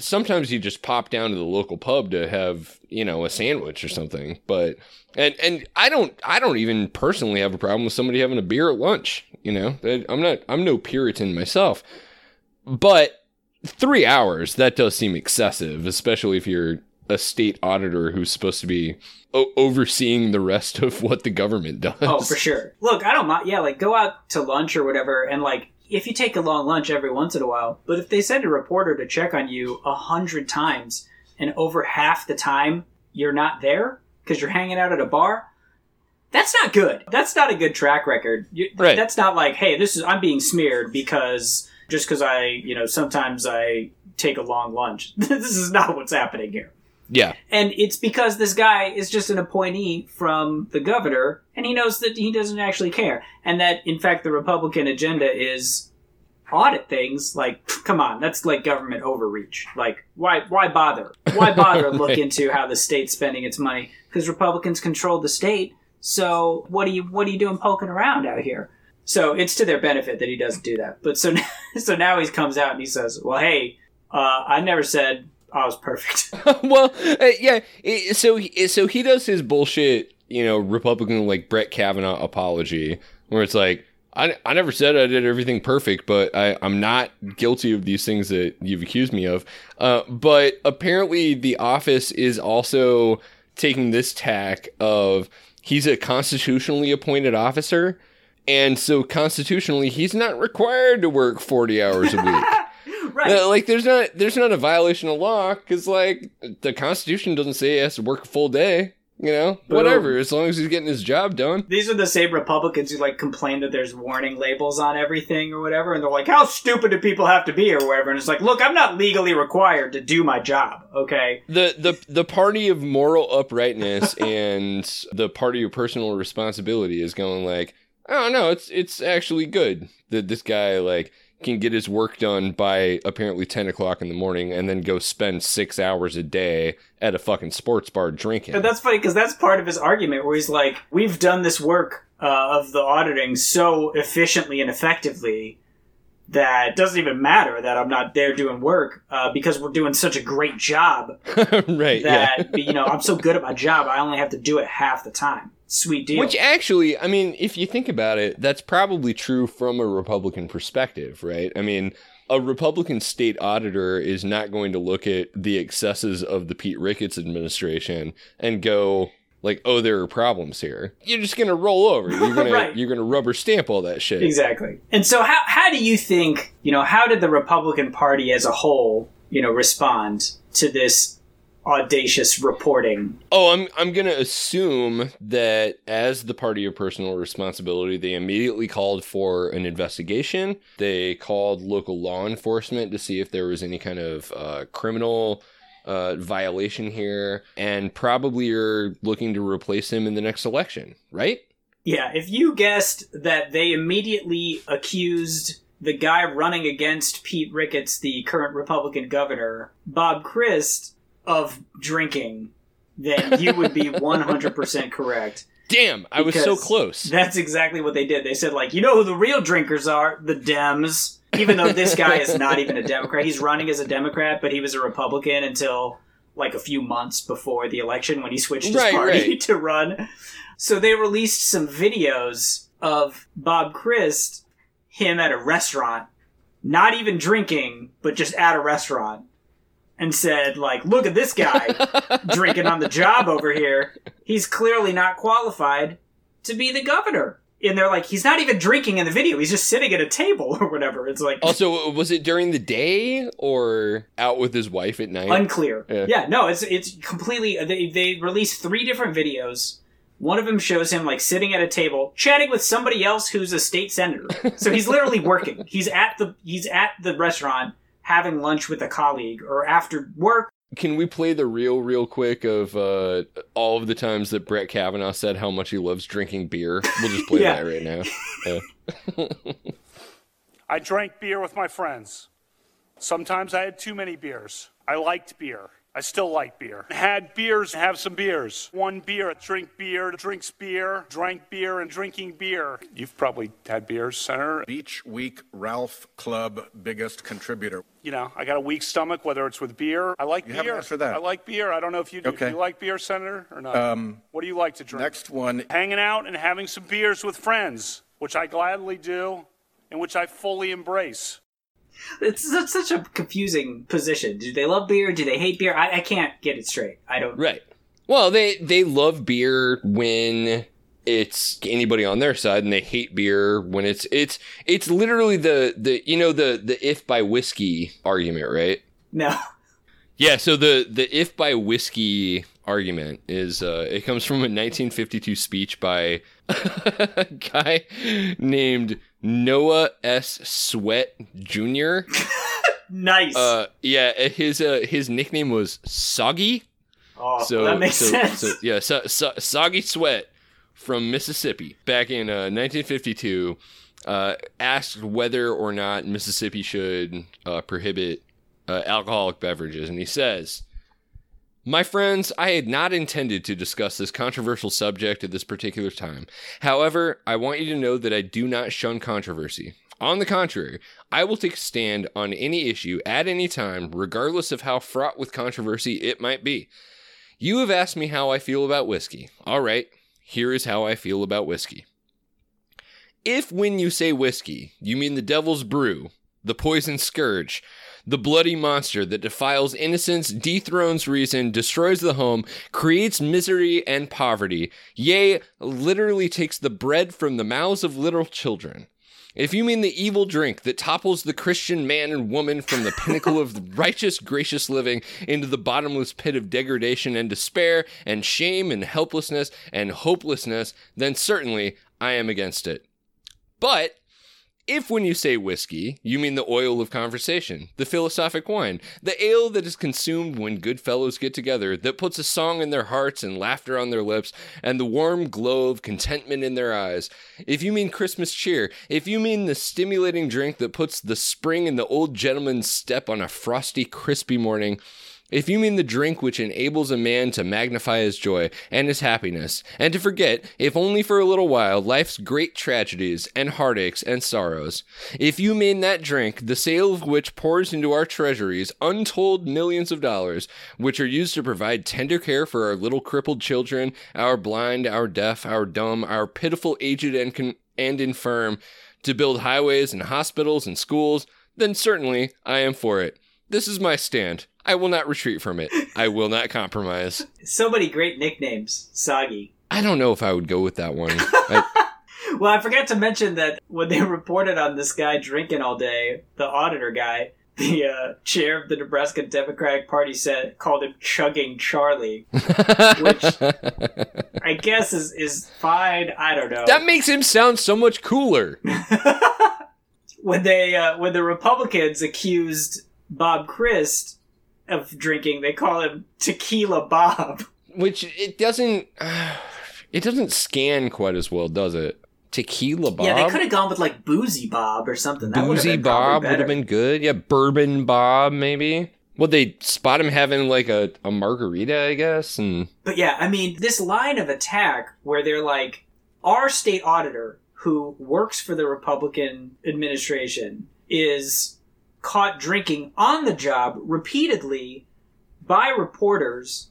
sometimes you just pop down to the local pub to have, you know, a sandwich or something, but and and I don't I don't even personally have a problem with somebody having a beer at lunch. You know, I'm not I'm no Puritan myself, but three hours that does seem excessive, especially if you're a state auditor who's supposed to be o- overseeing the rest of what the government does. Oh, for sure. Look, I don't mind. Yeah, like go out to lunch or whatever, and like if you take a long lunch every once in a while, but if they send a reporter to check on you a hundred times and over half the time you're not there because you're hanging out at a bar, That's not good. That's not a good track record. You, Right. That's not like, hey, this is I'm being smeared because just because I, you know, sometimes I take a long lunch. this is not what's happening here. Yeah. And it's because this guy is just an appointee from the governor, and he knows that he doesn't actually care. And that, in fact, the Republican agenda is audit things. Like, come on, that's like government overreach. Like, why, why bother? Why bother look into how the state's spending its money? Because Republicans control the state. So what are you, what are you doing poking around out here? So it's to their benefit that he doesn't do that. But so, so now he comes out and he says, "Well, hey, uh, I never said I was perfect." well, uh, yeah. i- So he, so he does his bullshit, you know, Republican like Brett Kavanaugh apology, where it's like, I, I never said I did everything perfect, but I, I'm not guilty of these things that you've accused me of. Uh, but apparently, the office is also taking this tack of he's a constitutionally appointed officer. And so constitutionally, he's not required to work 40 hours a week. right. Like there's not there's not a violation of law because like the Constitution doesn't say he has to work a full day. You know, Boom. whatever. As long as he's getting his job done. These are the same Republicans who like complain that there's warning labels on everything or whatever, and they're like, "How stupid do people have to be?" or whatever. And it's like, "Look, I'm not legally required to do my job." Okay, The the the party of moral uprightness and the party of personal responsibility is going like, oh no, it's it's actually good that this guy like can get his work done by apparently ten o'clock in the morning and then go spend six hours a day at a fucking sports bar drinking. but that's funny because that's part of his argument where he's like, "We've done this work uh, of the auditing so efficiently and effectively." That it doesn't even matter that I'm not there doing work uh, because we're doing such a great job right. that you know I'm so good at my job I only have to do it half the time. Sweet deal. Which actually, I mean, if you think about it, that's probably true from a Republican perspective, right? I mean, a Republican state auditor is not going to look at the excesses of the Pete Ricketts administration and go like, "Oh, there are problems here." You're just going to roll over. You're going Right. to you're going to rubber stamp all that shit. Exactly. And so how how do you think, you know, how did the Republican Party as a whole, you know, respond to this audacious reporting? Oh, I'm I'm gonna assume that as the party of personal responsibility, they immediately called for an investigation. They called local law enforcement to see if there was any kind of uh, criminal uh, violation here, and probably are looking to replace him in the next election, right? Yeah, if you guessed that they immediately accused the guy running against Pete Ricketts, the current Republican governor, Bob Krist, of drinking, then you would be 100% correct. Damn, I was so close. That's exactly what they did. They said, like, you know who the real drinkers are? The Dems. Even though this guy is not even a Democrat. He's running as a Democrat, but he was a Republican until like a few months before the election when he switched his Right, party right. to run. So they released some videos of Bob Krist, him at a restaurant, not even drinking, but just at a restaurant. And said, like, look at this guy drinking on the job over here. He's clearly not qualified to be the governor. And they're like, he's not even drinking in the video. He's just sitting at a table or whatever. It's like also, was it during the day or out with his wife at night? unclear. Yeah. Yeah. no, it's it's completely. They they released three different videos. One of them shows him like sitting at a table chatting with somebody else who's a state senator. So he's literally working. He's at the he's at the restaurant having lunch with a colleague or after work. Can we play the reel real quick of uh, all of the times that Brett Kavanaugh said how much he loves drinking beer? We'll just play Yeah. that right now. Yeah. I drank beer with my friends. Sometimes I had too many beers. I liked beer. I still like beer. Had beers, have some beers. One beer, drink beer, drinks beer, drank beer, and drinking beer. You've probably had beers, Senator. Beach week, Ralph Club biggest contributor. You know, I got a weak stomach, whether it's with beer. I like You beer. haven't answered that. I like beer. I don't know if you do. Okay. Do you like beer, Senator, or not? Um, what do you like to drink? Next one, hanging out and having some beers with friends, which I gladly do and which I fully embrace. It's such, such a confusing position. Do they love beer? Do they hate beer? I, I can't get it straight. I don't. Right. Well, they they love beer when it's anybody on their side, and they hate beer when it's it's it's literally the the you know the the if by whiskey argument, right? No. Yeah. So the the if by whiskey argument is uh, it comes from a 1952 speech by a guy named Noah S. Sweat Jr. Nice. Uh, yeah, his uh, his nickname was Soggy. oh, So that makes so, sense. so yeah, so, so, Soggy Sweat from Mississippi back in uh, 1952 uh, asked whether or not Mississippi should uh, prohibit uh, alcoholic beverages, and he says. My friends, I had not intended to discuss this controversial subject at this particular time. However, I want you to know that I do not shun controversy. On the contrary, I will take a stand on any issue at any time, regardless of how fraught with controversy it might be. You have asked me how I feel about whiskey. All right, here is how I feel about whiskey. If when you say whiskey, you mean the devil's brew, the poison scourge, the bloody monster that defiles innocence, dethrones reason, destroys the home, creates misery and poverty, yea, literally takes the bread from the mouths of little children. If you mean the evil drink that topples the Christian man and woman from the pinnacle of righteous, gracious living into the bottomless pit of degradation and despair and shame and helplessness and hopelessness, then certainly I am against it. But if when you say whiskey, you mean the oil of conversation, the philosophic wine, the ale that is consumed when good fellows get together, that puts a song in their hearts and laughter on their lips, and the warm glow of contentment in their eyes, if you mean Christmas cheer, if you mean the stimulating drink that puts the spring in the old gentleman's step on a frosty, crispy morning, if you mean the drink which enables a man to magnify his joy and his happiness, and to forget, if only for a little while, life's great tragedies and heartaches and sorrows, if you mean that drink, the sale of which pours into our treasuries untold millions of dollars, which are used to provide tender care for our little crippled children, our blind, our deaf, our dumb, our pitiful aged and, con- and infirm, to build highways and hospitals and schools, then certainly I am for it. This is my stand. I will not retreat from it. I will not compromise. so many great nicknames. Soggy. I don't know if I would go with that one. I, Well, I forgot to mention that when they reported on this guy drinking all day, the auditor guy, the uh, chair of the Nebraska Democratic Party said called him chugging Charlie, which I guess is is fine. I don't know. that makes him sound so much cooler. when they uh, when the Republicans accused Bob Krist of drinking, they call him Tequila Bob. Which it doesn't. it doesn't scan quite as well, does it? Tequila Bob. Yeah, they could have gone with like Boozy Bob or something. That Boozy Bob would have been good. Yeah, Bourbon Bob maybe. Would they spot him having like a, a margarita? I guess and But yeah, I mean, this line of attack where they're like, our state auditor who works for the Republican administration is caught drinking on the job repeatedly by reporters,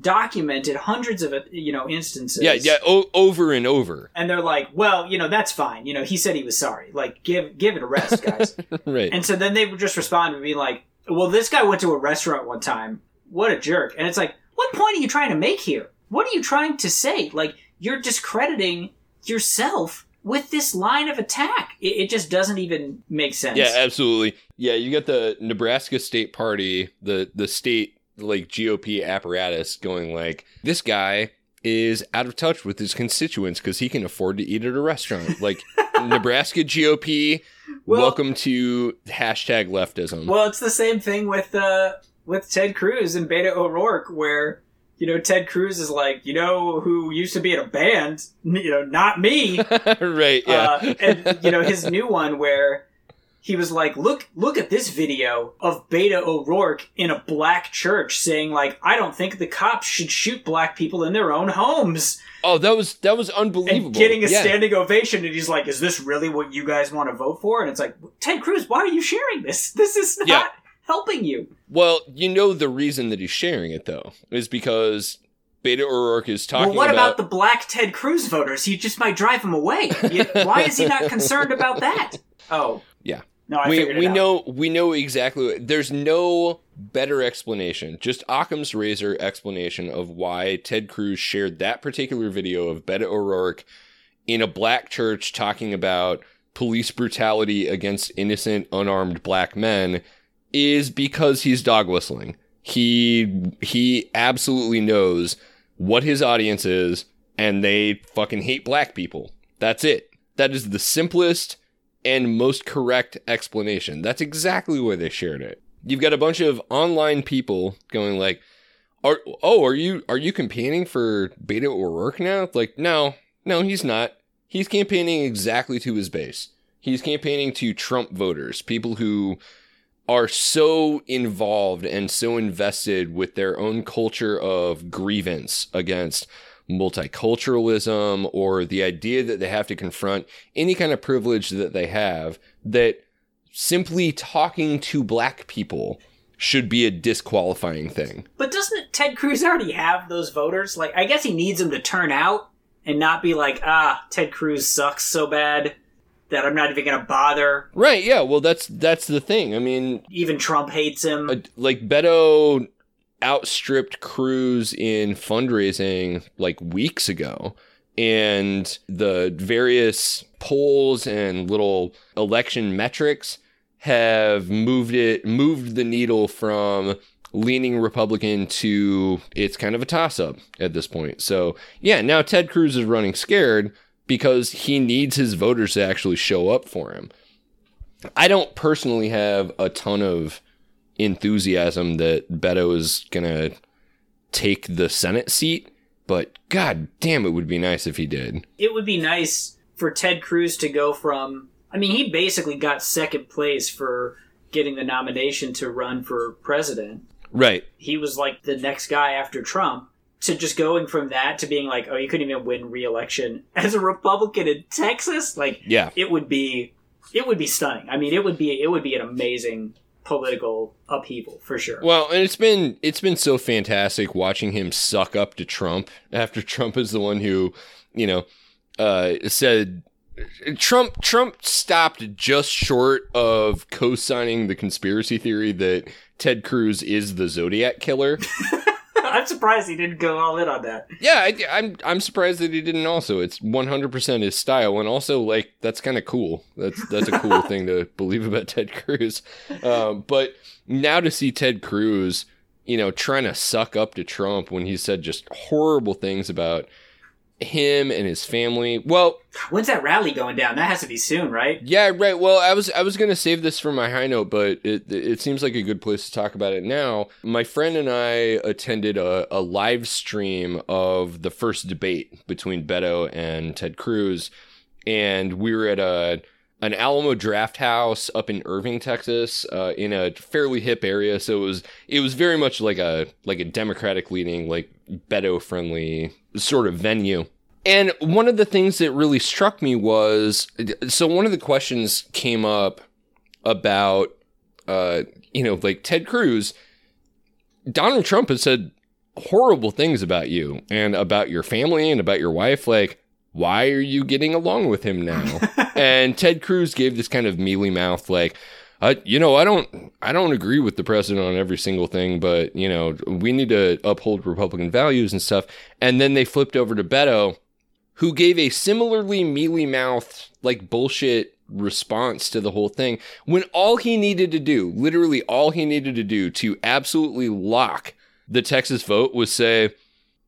documented hundreds of you know instances. yeah, yeah, o- over and over. And they're like, well, you know, that's fine. You know, he said he was sorry. Like, give give it a rest, guys. right. And so then they would just respond and be like, well, this guy went to a restaurant one time. What a jerk. And it's like, what point are you trying to make here? What are you trying to say? Like, you're discrediting yourself with this line of attack. It, it just doesn't even make sense. Yeah, absolutely. Yeah, you got the Nebraska State Party, the the state like GOP apparatus going like this guy is out of touch with his constituents because he can afford to eat at a restaurant. Like Nebraska GOP, Well- welcome to hashtag leftism. Well, it's the same thing with uh, with Ted Cruz and Beto O'Rourke, where you know Ted Cruz is like, you know, who used to be in a band, you know, not me. right? Yeah. Uh, and you know his new one where he was like, "Look, look at this video of Beto O'Rourke in a black church saying like, I don't think the cops should shoot black people in their own homes." oh, that was that was unbelievable. And getting a Yeah. standing ovation, and he's like, "Is this really what you guys want to vote for?" And it's like, Ted Cruz, why are you sharing this? This is not Yeah. helping you. Well, you know the reason that he's sharing it though is because Beto O'Rourke is talking well, what about, about the black Ted Cruz voters? He just might drive them away. Why is he not concerned about that? Oh, Yeah. No, I we we out. know we know exactly. There's no better explanation. Just Occam's razor explanation of why Ted Cruz shared that particular video of Beto O'Rourke in a black church talking about police brutality against innocent unarmed black men is because he's dog whistling. He he absolutely knows what his audience is, and they fucking hate black people. That's it. That is the simplest and most correct explanation. That's exactly why they shared it. You've got a bunch of online people going like, "Are oh, are you are you campaigning for Beto O'Rourke now?" Like, no, no, he's not. He's campaigning exactly to his base. He's campaigning to Trump voters, people who are so involved and so invested with their own culture of grievance against multiculturalism or the idea that they have to confront any kind of privilege that they have that simply talking to black people should be a disqualifying thing. But doesn't Ted Cruz already have those voters? Like, I guess he needs them to turn out and not be like, ah, Ted Cruz sucks so bad that I'm not even going to bother. Right, yeah, well that's that's the thing. I mean, Even Trump hates him. uh, like Beto outstripped Cruz in fundraising like weeks ago. And the various polls and little election metrics have moved it, moved the needle from leaning Republican to it's kind of a toss up at this point. So, yeah, now Ted Cruz is running scared because he needs his voters to actually show up for him. I don't personally have a ton of enthusiasm that Beto is gonna take the Senate seat, but god damn, it would be nice if he did. it would be nice for Ted Cruz to go from. I mean, he basically got second place for getting the nomination to run for president. Right. He was like the next guy after Trump. To just going from that to being like, oh, you couldn't even win re-election as a Republican in Texas, like, Yeah. it would be, it would be stunning. I mean, it would be, it would be an amazing political upheaval for sure. Well, and it's been it's been so fantastic watching him suck up to Trump after Trump is the one who, you know, uh, said Trump Trump stopped just short of co-signing the conspiracy theory that Ted Cruz is the Zodiac killer. I'm surprised he didn't go all in on that. yeah, I, I'm I'm surprised that he didn't. Also, it's 100% his style, and also like that's kind of cool. That's that's a cool thing to believe about Ted Cruz. Um, but now to see Ted Cruz, you know, trying to suck up to Trump when he said just horrible things about him and his family. Well, When's that rally going down? That has to be soon, right? yeah, right. Well, I was I was gonna save this for my high note, but it it seems like a good place to talk about it now. My friend and I attended a, a live stream of the first debate between Beto and Ted Cruz, and we were at a an Alamo Drafthouse up in Irving, Texas, uh, in a fairly hip area. So it was it was very much like a like a Democratic leaning, like Beto friendly sort of venue. And one of the things that really struck me was so one of the questions came up about uh you know like Ted Cruz Donald Trump has said horrible things about you and about your family and about your wife like why are you getting along with him now and Ted Cruz gave this kind of mealy mouth like uh, you know, I don't, I don't agree with the president on every single thing, but you know, we need to uphold Republican values and stuff. And then they flipped over to Beto, who gave a similarly mealy mouthed, like bullshit response to the whole thing when all he needed to do, literally all he needed to do to absolutely lock the Texas vote was say,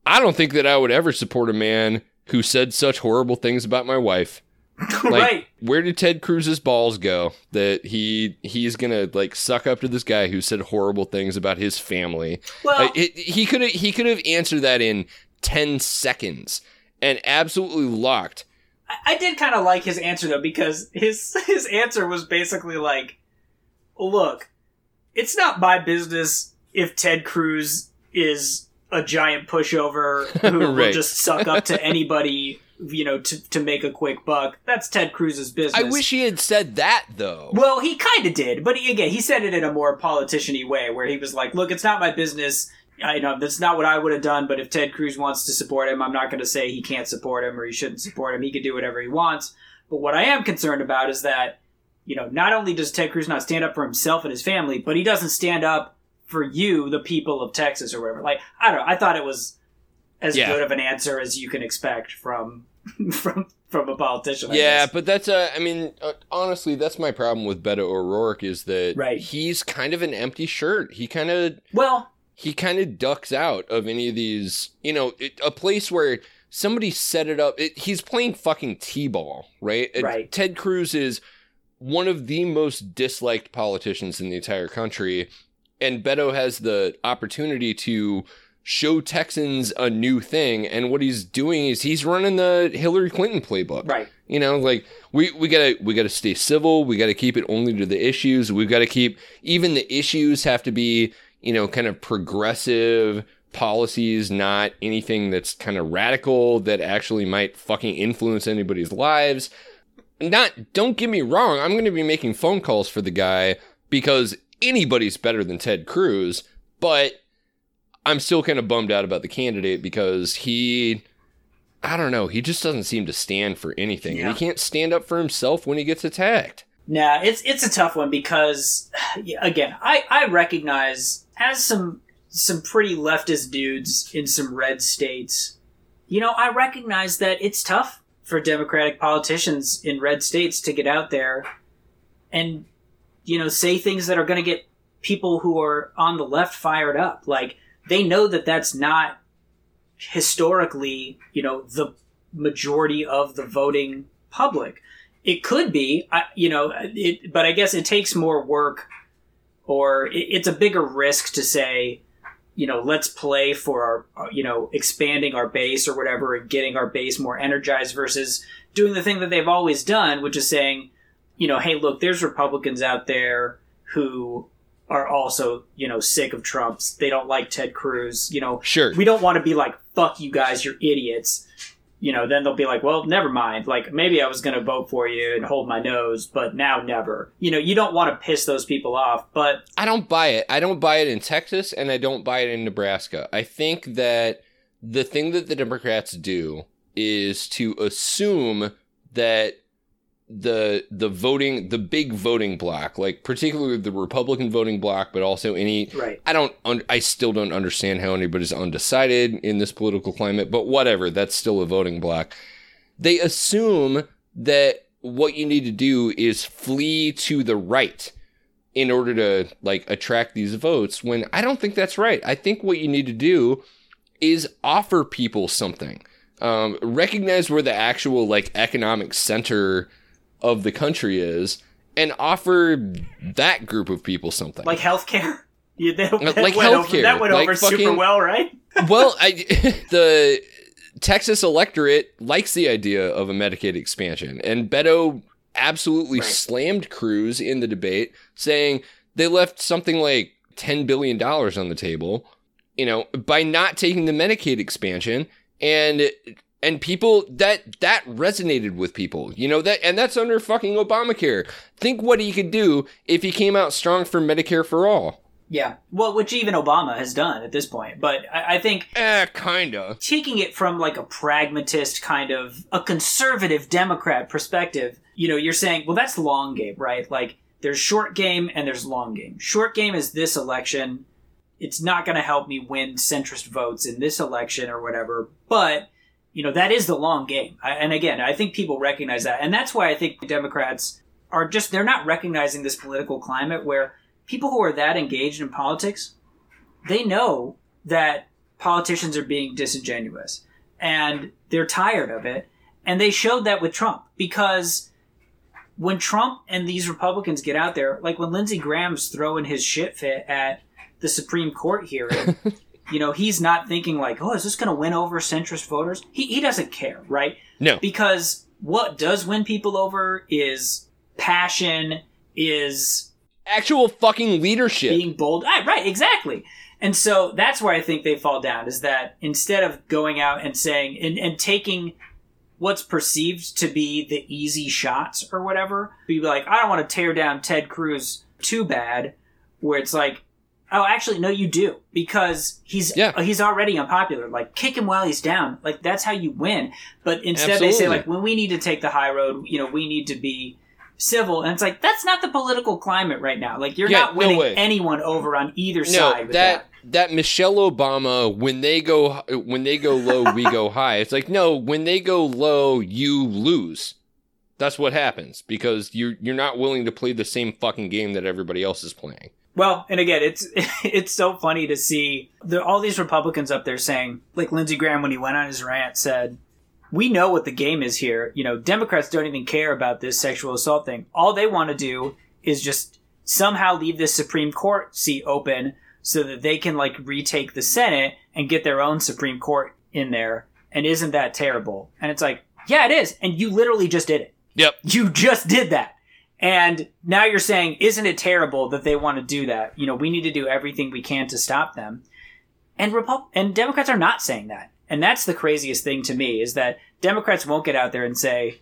I don't think that I would ever support a man who said such horrible things about my wife. Like, right. Where did Ted Cruz's balls go that he he's gonna like suck up to this guy who said horrible things about his family? Well, Uh, it, he could have he could have answered that in ten seconds and absolutely locked. I, I did kind of like his answer though because his his answer was basically like, "Look, it's not my business if Ted Cruz is a giant pushover who will just suck up to anybody, you know, to to make a quick buck. That's Ted Cruz's business." I wish he had said that though. Well, he kind of did, but he, again, he said it in a more politician-y way, where he was like, "Look, it's not my business. I know that's not what I would have done. But if Ted Cruz wants to support him, I'm not going to say he can't support him or he shouldn't support him. He can do whatever he wants. But what I am concerned about is that, you know, not only does Ted Cruz not stand up for himself and his family, but he doesn't stand up for you, the people of Texas, or whatever. Like, I don't know. I thought it was as Yeah. good of an answer as you can expect from from from a politician. I Yeah, guess. but that's uh, I mean, uh, honestly, that's my problem with Beto O'Rourke is that Right. he's kind of an empty shirt. He kind of Well, he kind of ducks out of any of these, you know, it, a place where somebody set it up. It, he's playing fucking t-ball, right? It- Right. Ted Cruz is one of the most disliked politicians in the entire country, and Beto has the opportunity to show Texans a new thing. And what he's doing is he's running the Hillary Clinton playbook. Right. You know, like we, we gotta we gotta stay civil. We gotta keep it only to the issues. We've got to keep even the issues have to be you know kind of progressive policies, not anything that's kind of radical that actually might fucking influence anybody's lives. Not don't get me wrong. I'm going to be making phone calls for the guy because anybody's better than Ted Cruz, but I'm still kind of bummed out about the candidate because he I don't know. He just doesn't seem to stand for anything. And Yeah. he can't stand up for himself when he gets attacked. Nah, it's it's a tough one because again, I I recognize as some some pretty leftist dudes in some red states. You know, I recognize that it's tough for Democratic politicians in red states to get out there and you know say things that are going to get people who are on the left fired up. Like they know that that's not historically, you know, the majority of the voting public. It could be, you know, it, but I guess it takes more work, or it, it's a bigger risk to say, you know, let's play for our, uh, you know, expanding our base or whatever, and getting our base more energized versus doing the thing that they've always done, which is saying, you know, hey, look, there's Republicans out there who are also, you know, sick of Trump's. They don't like Ted Cruz. You know, Sure. we don't want to be like, fuck you guys, you're idiots. You know, then they'll be like, well, never mind. Like, maybe I was going to vote for you and hold my nose, but now never. You know, you don't want to piss those people off, but I don't buy it. I don't buy it in Texas and I don't buy it in Nebraska. I think that the thing that the Democrats do is to assume that the the voting the big voting block like particularly the republican voting block but also any Right. i don't un- i still don't understand how anybody's undecided in this political climate but whatever that's still a voting block they assume that what you need to do is flee to the right in order to like attract these votes when I don't think that's right. I think what you need to do is offer people something. Um, recognize where the actual like economic center of the country is and offer that group of people something. like healthcare. Yeah, that, that Like went over, that went like over super well, right? well, I, the Texas electorate likes the idea of a Medicaid expansion, and Beto absolutely Right. slammed Cruz in the debate, saying they left something like ten billion dollars on the table, you know, by not taking the Medicaid expansion, and and people that that resonated with people, you know that, and that's under fucking Obamacare. Think what he could do if he came out strong for Medicare for all. Yeah. Well, which even Obama has done at this point. But I, I think Eh, kinda. taking it from like a pragmatist kind of a conservative Democrat perspective, you know, you're saying, well, that's long game, right? Like there's short game and there's long game. Short game is this election. It's not going to help me win centrist votes in this election or whatever, but you know that is the long game. I, and again, I think people recognize that, and that's why I think Democrats are just they're not recognizing this political climate where people who are that engaged in politics, they know that politicians are being disingenuous and they're tired of it. And they showed that with Trump because when Trump and these Republicans get out there, like when Lindsey Graham's throwing his shit fit at the Supreme Court hearing, you know, he's not thinking like, oh, is this going to win over centrist voters? He, he doesn't care, right? No. Because what does win people over is passion, is Actual fucking leadership. being bold. Ah, right, exactly. And so that's where I think they fall down is that instead of going out and saying and, and taking what's perceived to be the easy shots or whatever, be like, I don't want to tear down Ted Cruz too bad, where it's like, oh, actually, no, you do because he's Yeah. Uh, he's already unpopular. Like, kick him while he's down. Like that's how you win. But instead, they say like, when we need to take the high road, you know, we need to be civil, and it's like that's not the political climate right now. Like you're Yeah, not winning way. anyone over on either no, side. With that, that. that Michelle Obama when they go when they go low, we go high. It's like no, when they go low, you lose. That's what happens because you you're not willing to play the same fucking game that everybody else is playing. Well, and again, it's it's so funny to see the, all these Republicans up there saying, like Lindsey Graham when he went on his rant said, "We know what the game is here. You know, Democrats don't even care about this sexual assault thing. All they want to do is just somehow leave this Supreme Court seat open so that they can like retake the Senate and get their own Supreme Court in there. And isn't that terrible? And it's like, yeah, it is. And you literally just did it. Yep. You just did that. And now you're saying, isn't it terrible that they want to do that? You know, we need to do everything we can to stop them. And Repub- and Democrats are not saying that. And that's the craziest thing to me is that Democrats won't get out there and say,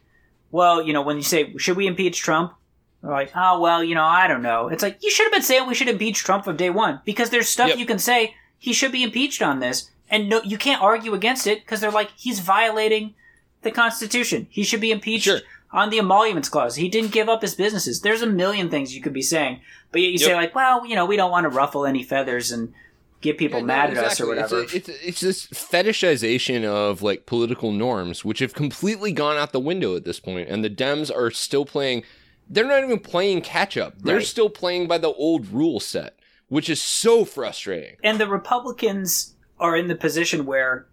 well, you know, when you say, should we impeach Trump? They're like, oh, well, you know, I don't know. It's like, you should have been saying we should impeach Trump from day one because there's stuff Yep. you can say he should be impeached on this. And no, you can't argue against it because they're like, he's violating the Constitution. He should be impeached Sure. On the emoluments clause. He didn't give up his businesses. There's a million things you could be saying, but yet you say like, well, you know, we don't want to ruffle any feathers and get people Yeah, no, mad at us or whatever. It's, a, it's, it's this fetishization of like political norms, which have completely gone out the window at this point, and the Dems are still playing. They're not even playing catch up. They're Right. still playing by the old rule set, which is so frustrating. and the Republicans are in the position where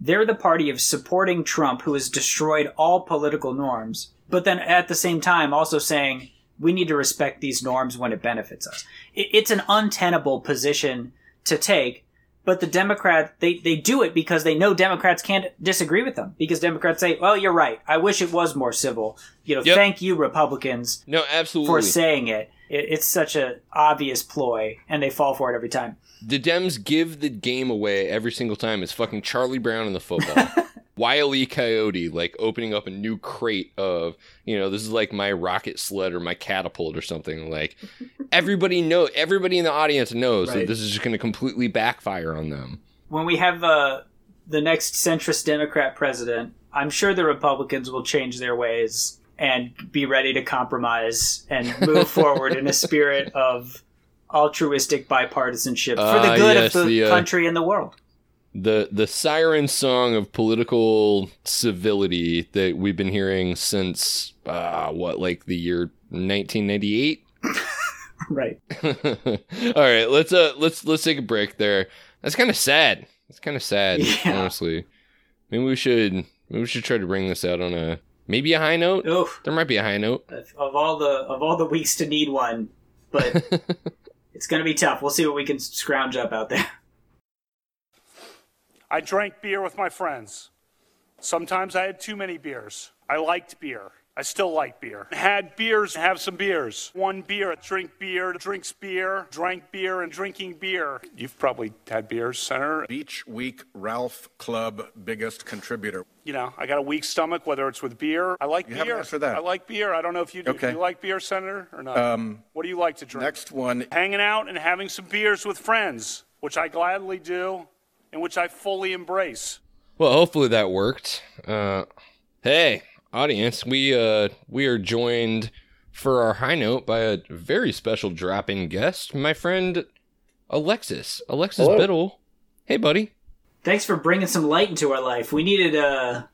they're the party of supporting Trump, who has destroyed all political norms, but then at the same time also saying we need to respect these norms when it benefits us. It's an untenable position to take. But the Democrat, they, they do it because they know Democrats can't disagree with them. Because Democrats say, well, you're right. I wish it was more civil. You know, Yep. thank you, Republicans, No, absolutely. for saying it. It. It's such a obvious ploy, and they fall for it every time. the Dems give the game away every single time. It's fucking Charlie Brown in the football. Wile E. Coyote, like opening up a new crate of, you know, this is like my rocket sled or my catapult or something. Like everybody know, everybody in the audience knows that this is just going to completely backfire on them. when we have uh, the next centrist Democrat president, I'm sure the Republicans will change their ways and be ready to compromise and move forward in a spirit of altruistic bipartisanship for Ah, the good yes, of the, the, uh, country and the world. The the siren song of political civility that we've been hearing since uh, what, like the year 1998. Right. All right, let's uh let's let's take a break there. That's kind of sad. That's kind of sad, Yeah. honestly. Maybe we should maybe we should try to bring this out on a maybe a high note. Oof. There might be a high note. Of of all the of all the weeks to need one, but it's going to be tough. We'll see what we can scrounge up out there. I drank beer with my friends. Sometimes I had too many beers. I liked beer. I still like beer. Had beers, have some beers. One beer, drink beer, drinks beer, drank beer, and drinking beer. You've probably had beers, Senator. Beach Week Ralph Club biggest contributor. You know, I got a weak stomach, whether it's with beer. I like You beer. haven't answered that. I like beer. I don't know if you do. Okay. Do you like beer, Senator, or not? Um, what do you like to drink? Next one, Hanging out and having some beers with friends, which I gladly do and which I fully embrace. Well, hopefully that worked. Uh, hey, audience, we uh we are joined for our high note by a very special drop-in guest, my friend Alexis. Alexis Hello. Biddle. Hey, buddy. Thanks for bringing some light into our life. We needed a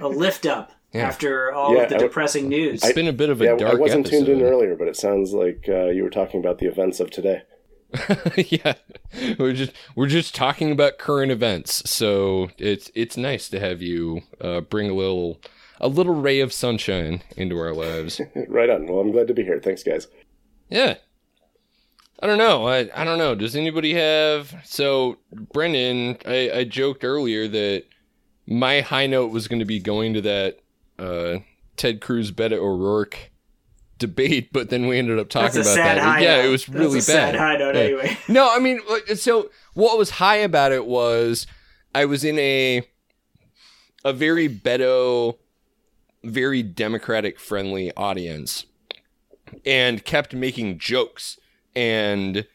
a lift up Yeah. after all Yeah, of the I- depressing news. It's been a bit of a yeah, dark I wasn't episode. tuned in earlier, but it sounds like uh, you were talking about the events of today. yeah, we're just we're just talking about current events, so it's it's nice to have you uh, bring a little a little ray of sunshine into our lives. right on. Well, I'm glad to be here. Thanks, guys. Yeah. I don't know. I, I don't know. Does anybody have so Brendan, I, I joked earlier that my high note was gonna be going to that uh Ted Cruz Beto O'Rourke debate, but then we ended up That's talking a about sad that. high yeah, note. it was That's really a sad bad. high note Yeah. anyway. No, I mean, so what was high about it was I was in a a very Beto, very democratic friendly audience, and kept making jokes. And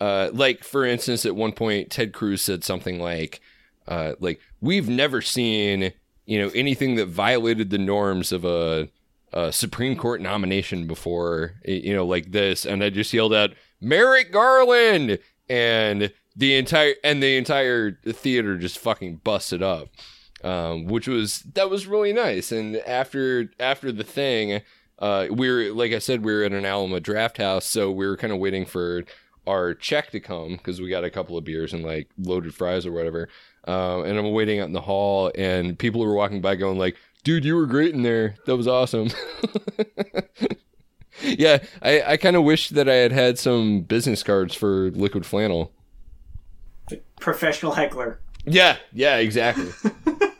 uh, like for instance, at one point, Ted Cruz said something like, uh, "Like we've never seen you know anything that violated the norms of a." a Supreme Court nomination before, you know, like this, and I just yelled out, "Merrick Garland!" and the entire and the entire theater just fucking busted up, um, which was that was really nice. And after after the thing, uh, we were like I said, we were at an Alamo Drafthouse, so we were kind of waiting for our check to come because we got a couple of beers and like loaded fries or whatever. Um, and I'm waiting out in the hall, and people were walking by going like, "Dude, you were great in there. That was awesome." yeah, I, I kind of wish that I had had some business cards for liquid flannel. Professional heckler. Yeah, yeah, exactly.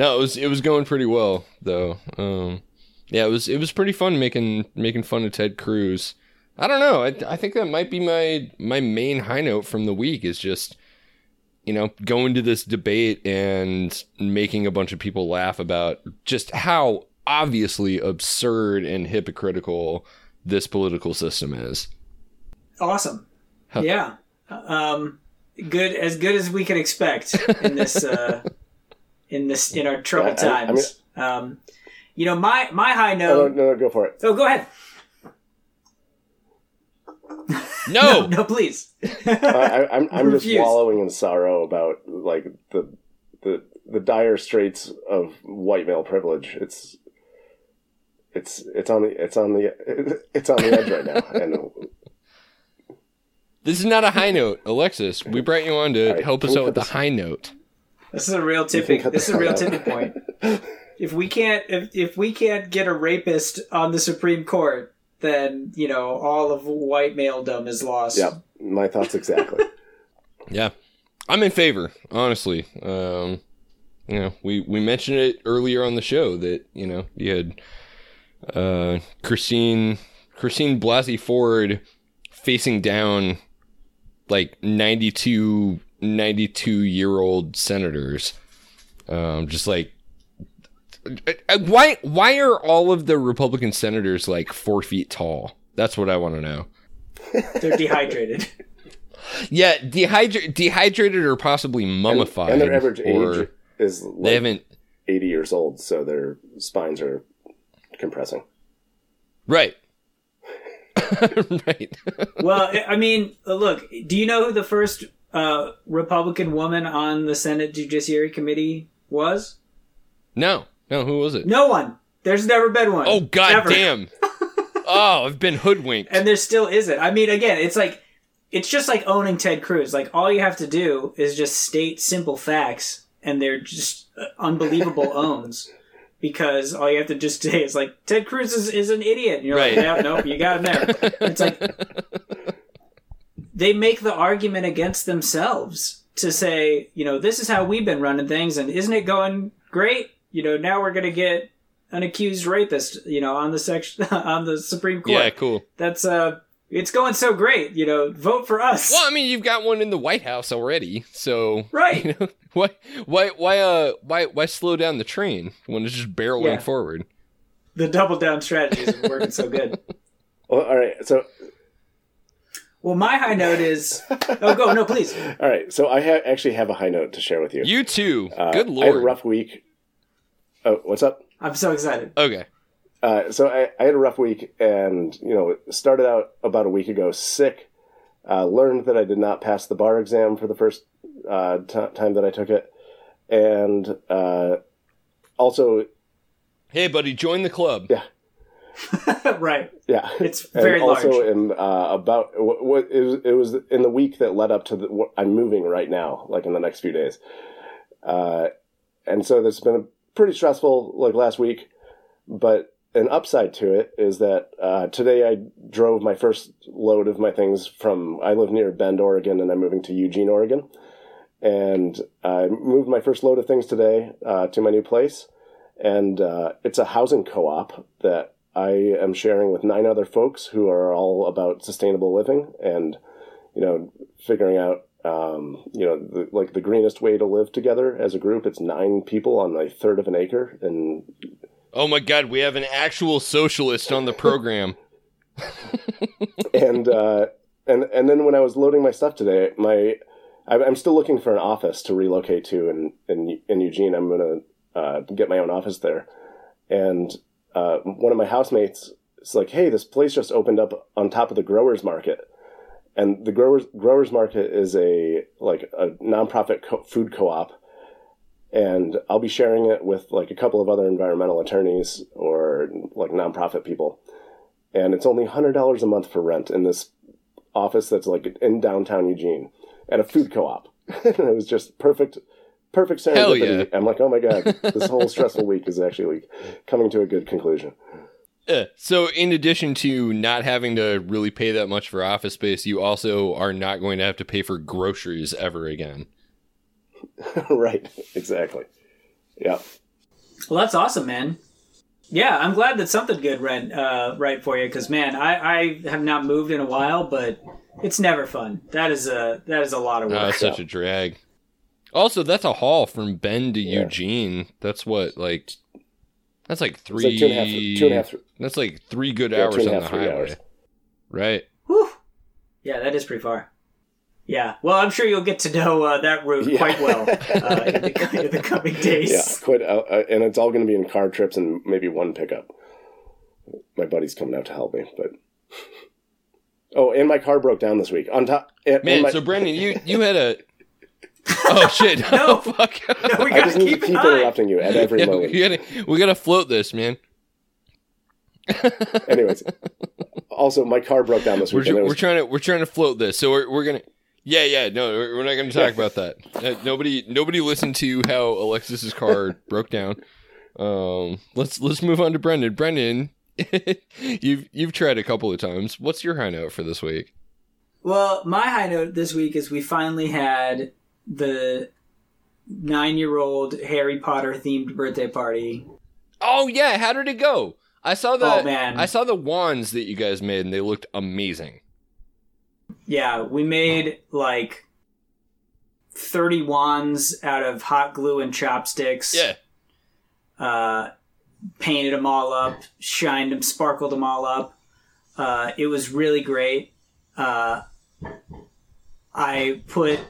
no, it was it was going pretty well though. Um, yeah, it was it was pretty fun making making fun of Ted Cruz. I don't know. I, I think that might be my my main high note from the week is just you know going to this debate and making a bunch of people laugh about just how obviously absurd and hypocritical this political system is. Awesome. Yeah. Um, good as good as we could expect in this uh, in this in our troubled I- I- I mean- times. um, you know, my my high Oh, no, note. no, no, go for it. Oh, go ahead. No, No, please. I, I, I'm, I'm just Refuse. wallowing in sorrow about like the the the dire straits of white male privilege. It's it's it's on the it's on the it's on the edge right now, and this is not a high note, Alexis. We brought you on to All right, help us out with put the high note. This is a real tipping. This is a real tipping point. If we can't, if if we can't get a rapist on the Supreme Court, then you know all of white maledom is lost. yeah, my thoughts exactly. Yeah, I'm in favor, honestly. Um, you know, we we mentioned it earlier on the show that you know you had uh, Christine Christine Blasey Ford facing down like 92 92 year old senators, um, just like. uh, Why? Why are all of the Republican senators like four feet tall? That's what I want to know. They're dehydrated. Yeah, dehydra- dehydrated or possibly mummified. and their average or age is They like haven't. 80 years old, so their spines are compressing. Right. right. well, I- I mean, look. Do you know who the first uh, Republican woman on the Senate Judiciary Committee was? no. No, who was it? No one. There's never been one. Oh, god damn. oh, I've been hoodwinked. And there still isn't. I mean, again, it's like it's just like owning Ted Cruz. Like all you have to do is just state simple facts, and they're just uh, unbelievable owns. Because all you have to just say is like Ted Cruz is, is an idiot. And you're Right. like, yeah, nope, you got him there. It's like they make the argument against themselves to say, you know, this is how we've been running things, and isn't it going great? You know, now we're gonna get an accused rapist, you know, on the section on the Supreme Court yeah, cool. that's uh it's going so great you know vote for us Well, I mean, you've got one in the White House already, so right you know why, why, why, uh, why, why slow down the train when it's just barreling Yeah. forward? the double down strategy is working so good Well, all right, so well my high note is oh go no please all right, so I ha- actually have a high note to share with you. You too. Uh, Good lord, I had a rough week. Oh, what's up? i'm so excited okay. Uh, so I, I had a rough week, and you know, started out about a week ago sick. Uh, learned that I did not pass the bar exam for the first uh, t- time that I took it, and uh, also, Hey, buddy, join the club. Yeah. right. Yeah, it's and very large. also am uh, about what, what it, was, it was in the week that led up to the, what I'm moving right now, like in the next few days, uh, and so this has been pretty stressful, like last week. But an upside to it is that uh, today I drove my first load of my things from. I live near Bend, Oregon, and I'm moving to Eugene, Oregon, and I moved my first load of things today uh, to my new place, and uh, it's a housing co-op that I am sharing with nine other folks who are all about sustainable living and, you know, figuring out, um, you know, the, like the greenest way to live together as a group. It's nine people on a third of an acre, and Oh my god, we have an actual socialist on the program. and uh, and and then when I was loading my stuff today, my I'm still looking for an office to relocate to in in, in Eugene. I'm gonna uh, get my own office there, and uh, one of my housemates is like, "Hey, this place just opened up on top of the growers market." And the growers growers market is a like a nonprofit co- food co-op, and I'll be sharing it with like a couple of other environmental attorneys or like nonprofit people and it's only hundred dollars a month for rent in this office that's like in downtown Eugene at a food co-op. And it was just perfect, perfect Hell serendipity. yeah. I'm like, oh my god, this whole stressful week is actually coming to a good conclusion. Yeah. So, in addition to not having to really pay that much for office space, you also are not going to have to pay for groceries ever again. right, exactly. Yeah. Well, that's awesome, man. Yeah, I'm glad that something good went uh, right for you. Because man, I, I have not moved in a while, but it's never fun. That is a that is a lot of Oh, work. it's such a drag. Also, that's a haul from Bend to Yeah. Eugene. That's what like. That's like three. like two and a half, two and a half, That's like three good Yeah, hours two and on half, the three highway. hours. Right. Whew. Yeah, that is pretty far. Yeah, well, I'm sure you'll get to know uh, that route Yeah. quite well uh, in, the, in the coming days. yeah, quite, uh, uh, and it's all going to be in car trips and maybe one pickup. My buddy's coming out to help me, but oh, and my car broke down this week. On top, and, and Man, my, so Brendan, you you had a. Oh shit! No. oh fuck! No, we I gotta just need to keep keep interrupting you at every Yeah, moment. we gotta we gotta float this, man. Anyways, also my car broke down this We're, week. and tr- it we're was- trying to we're trying to float this, so we're, we're gonna. Yeah, yeah, no, we're we're not going to talk about that. Uh, nobody, nobody listened to how Alexis's car broke down. Um, let's let's move on to Brendan. Brendan, you've you've tried a couple of times. What's your high note for this week? Well, my high note this week is we finally had the nine-year-old Harry Potter themed birthday party. Oh yeah, how did it go? I saw the Oh, man. I saw the wands that you guys made, and they looked amazing. Yeah, we made like 30 wands out of hot glue and chopsticks. Yeah, Uh, painted them all up, shined them, sparkled them all up. Uh, it was really great. Uh, I put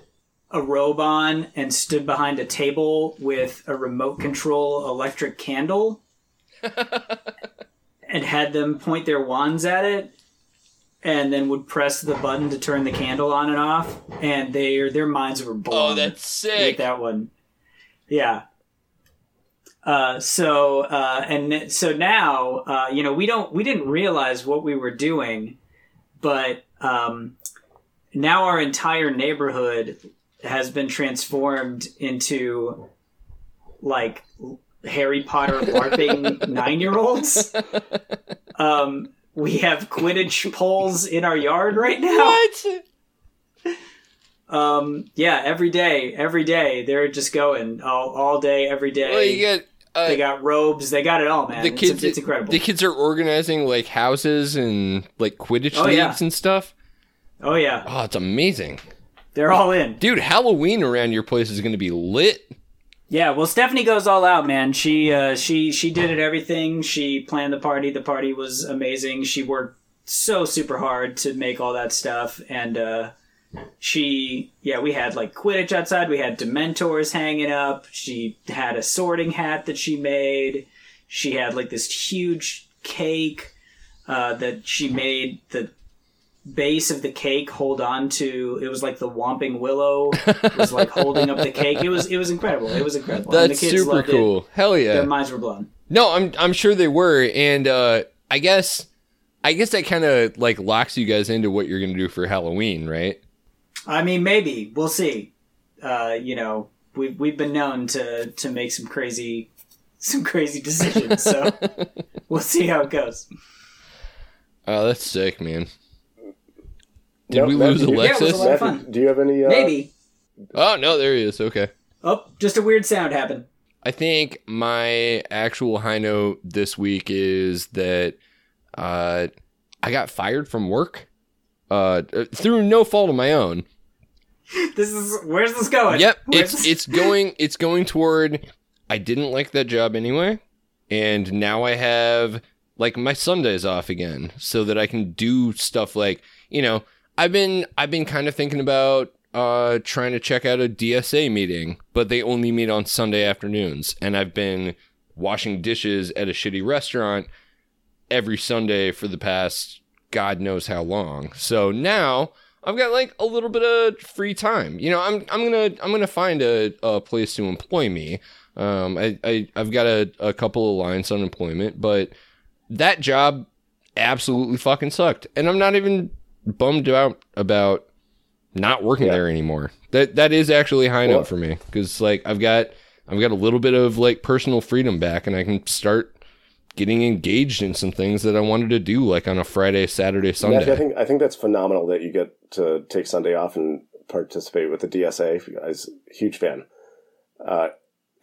a robe on and stood behind a table with a remote control electric candle and had them point their wands at it and then would press the button to turn the candle on and off. And their their minds were blown Oh, that's sick. that one. Yeah. Uh, so uh, and so now uh, you know we don't we didn't realize what we were doing but um, now our entire neighborhood has been transformed into like Harry Potter LARPing nine year olds. Um, we have Quidditch poles in our yard right now. What? Um, yeah, every day, every day they're just going all, all day, every day. Well, you get uh, they got robes, they got it all, man. the It's- kids. it's, incredible. The kids are organizing like houses and like Quidditch Oh, leagues yeah. and stuff. oh yeah, Oh, it's amazing, they're all in. dude. Halloween around your place is going to be lit. Yeah, well, Stephanie goes all out, man. She uh, she she did it everything. She planned the party. The party was amazing. She worked so super hard to make all that stuff, and uh, she yeah, we had like Quidditch outside. We had Dementors hanging up. She had a sorting hat that she made. She had like this huge cake uh, that she made the base of the cake hold on to it was like the whomping willow was like holding up the cake it was it was incredible it was incredible That's super loved it. cool. Hell yeah. their minds were blown No, I'm I'm sure they were, and uh, I guess I guess that kind of like locks you guys into what you're gonna do for Halloween, right? i mean maybe we'll see uh you know we've we've been known to to make some crazy some crazy decisions so we'll see how it goes Oh, that's sick, man. Did Nope, we lose do you- Yeah, it was a Alexis? lot of Matthew, do you have any? Uh, maybe oh no, there he is. Okay. oh just a weird sound happened I think my actual high note this week is that uh, I got fired from work uh, through no fault of my own. this is where's this going Yep, Where's it's this- it's going it's going toward. I didn't like that job anyway, and now I have like my Sundays off again, so that I can do stuff like you know I've been I've been kind of thinking about uh trying to check out a DSA meeting, but they only meet on Sunday afternoons, and I've been washing dishes at a shitty restaurant every Sunday for the past God knows how long. So now I've got like a little bit of free time. You know, I'm I'm gonna I'm gonna find a, a place to employ me. Um, I, I I've got a, a couple of lines on employment, but that job absolutely fucking sucked, and I'm not even bummed out about not working Yeah. there anymore. That that is actually high Well- note for me because like I've got I've got a little bit of like personal freedom back, and I can start getting engaged in some things that I wanted to do, like on a Friday, Saturday, Sunday. I think I think that's phenomenal that you get to take Sunday off and participate with the DSA. I was a huge fan. Uh,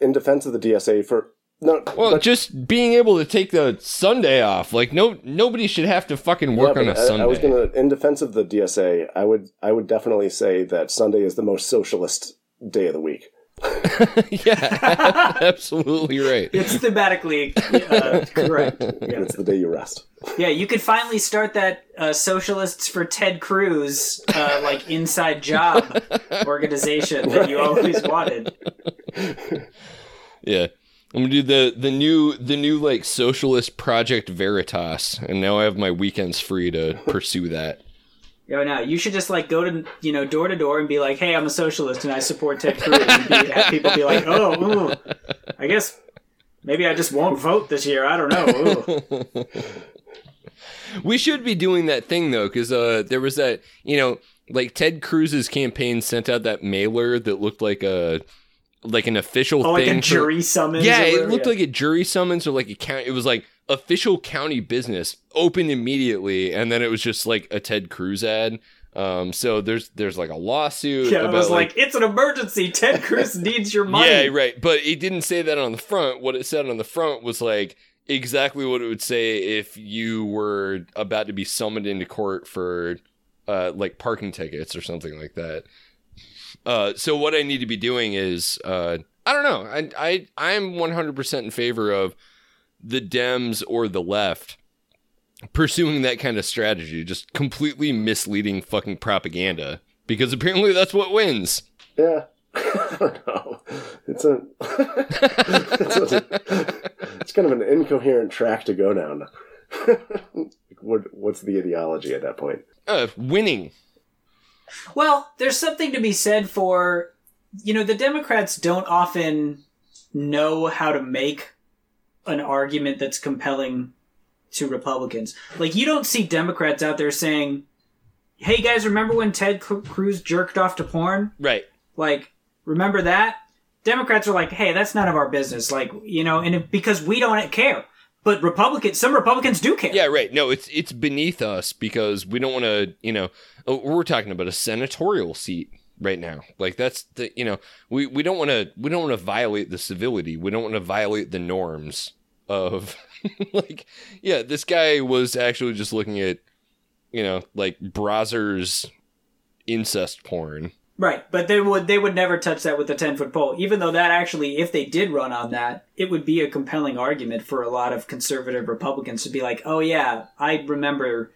in defense of the DSA, for no, well, but- just being able to take the Sunday off, like no nobody should have to fucking work Yeah, on a Sunday. I, was gonna, in defense of the DSA, I would I would definitely say that Sunday is the most socialist day of the week. yeah, absolutely right. It's thematically uh, correct. Yeah. It's the day you rest. yeah, you could finally start that uh, Socialists for Ted Cruz uh, like inside job organization that you always wanted. Yeah. I'm gonna do the the new the new like socialist project Veritas, and now I have my weekends free to pursue that. Yo, now you should just like go to you know door to door and be like, "Hey, I'm a socialist and I support Ted Cruz," and be, have people be like, "Oh, ooh, I guess maybe I just won't vote this year. I don't know." We should be doing that thing though, because uh, there was that you know like Ted Cruz's campaign sent out that mailer that looked like a like an official Oh, like thing a for- jury summons. Yeah, it looked yeah. like a jury summons or like a count. It was like official county business open immediately, and then it was just like a Ted Cruz ad. Um, so there's there's like a lawsuit. Yeah, it about, was like, it's an emergency. Ted Cruz needs your money. Yeah, right. But it didn't say that on the front. What it said on the front was like exactly what it would say if you were about to be summoned into court for uh, like parking tickets or something like that. Uh, so what I need to be doing is uh, I don't know. I I I'm 100% in favor of the Dems or the left pursuing that kind of strategy, just completely misleading fucking propaganda because apparently that's what wins. Yeah. I don't know. It's a, it's a it's kind of an incoherent track to go down. what what's the ideology at that point? Uh, winning. Well, there's something to be said for, you know, the Democrats don't often know how to make an argument that's compelling to Republicans. Like, you don't see Democrats out there saying, hey guys, remember when Ted Cruz jerked off to porn? Right. Like, remember that? Democrats are like, hey, that's none of our business. Like, you know, and it, because we don't care. But Republicans, some Republicans do care. Yeah, right. No, it's it's beneath us because we don't want to, you know, oh, we're talking about a senatorial seat right now. Like that's the, you know, we we don't want to we don't want to violate the civility. We don't want to violate the norms of like yeah, this guy was actually just looking at you know, like browsers incest porn. Right, but they would they would never touch that with a ten foot pole. Even though that actually, if they did run on that, it would be a compelling argument for a lot of conservative Republicans to be like, "Oh yeah, I remember,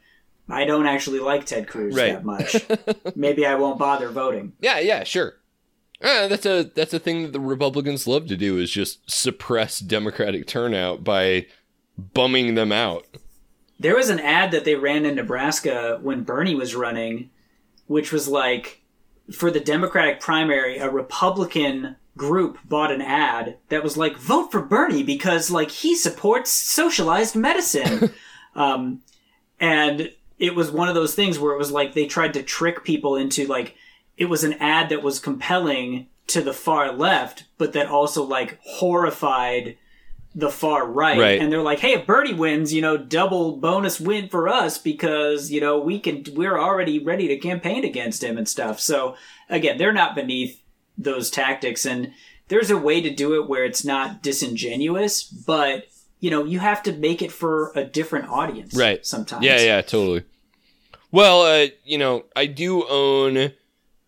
I don't actually like Ted Cruz Right. that much. Maybe I won't bother voting." Yeah, yeah, sure. Uh, that's a that's a thing that the Republicans love to do is just suppress Democratic turnout by bumming them out. There was an ad that they ran in Nebraska when Bernie was running, which was like for the Democratic primary, a Republican group bought an ad that was like, vote for Bernie because like he supports socialized medicine. um, and it was one of those things where it was like they tried to trick people into like, it was an ad that was compelling to the far left, but that also like horrified the far right. Right. And they're like, hey, if Bernie wins, you know, double bonus win for us because, you know, we can, we're already ready to campaign against him and stuff. So again, they're not beneath those tactics. And there's a way to do it where it's not disingenuous, but, you know, you have to make it for a different audience. Right. Sometimes. Yeah, yeah, totally. Well, uh, you know, I do own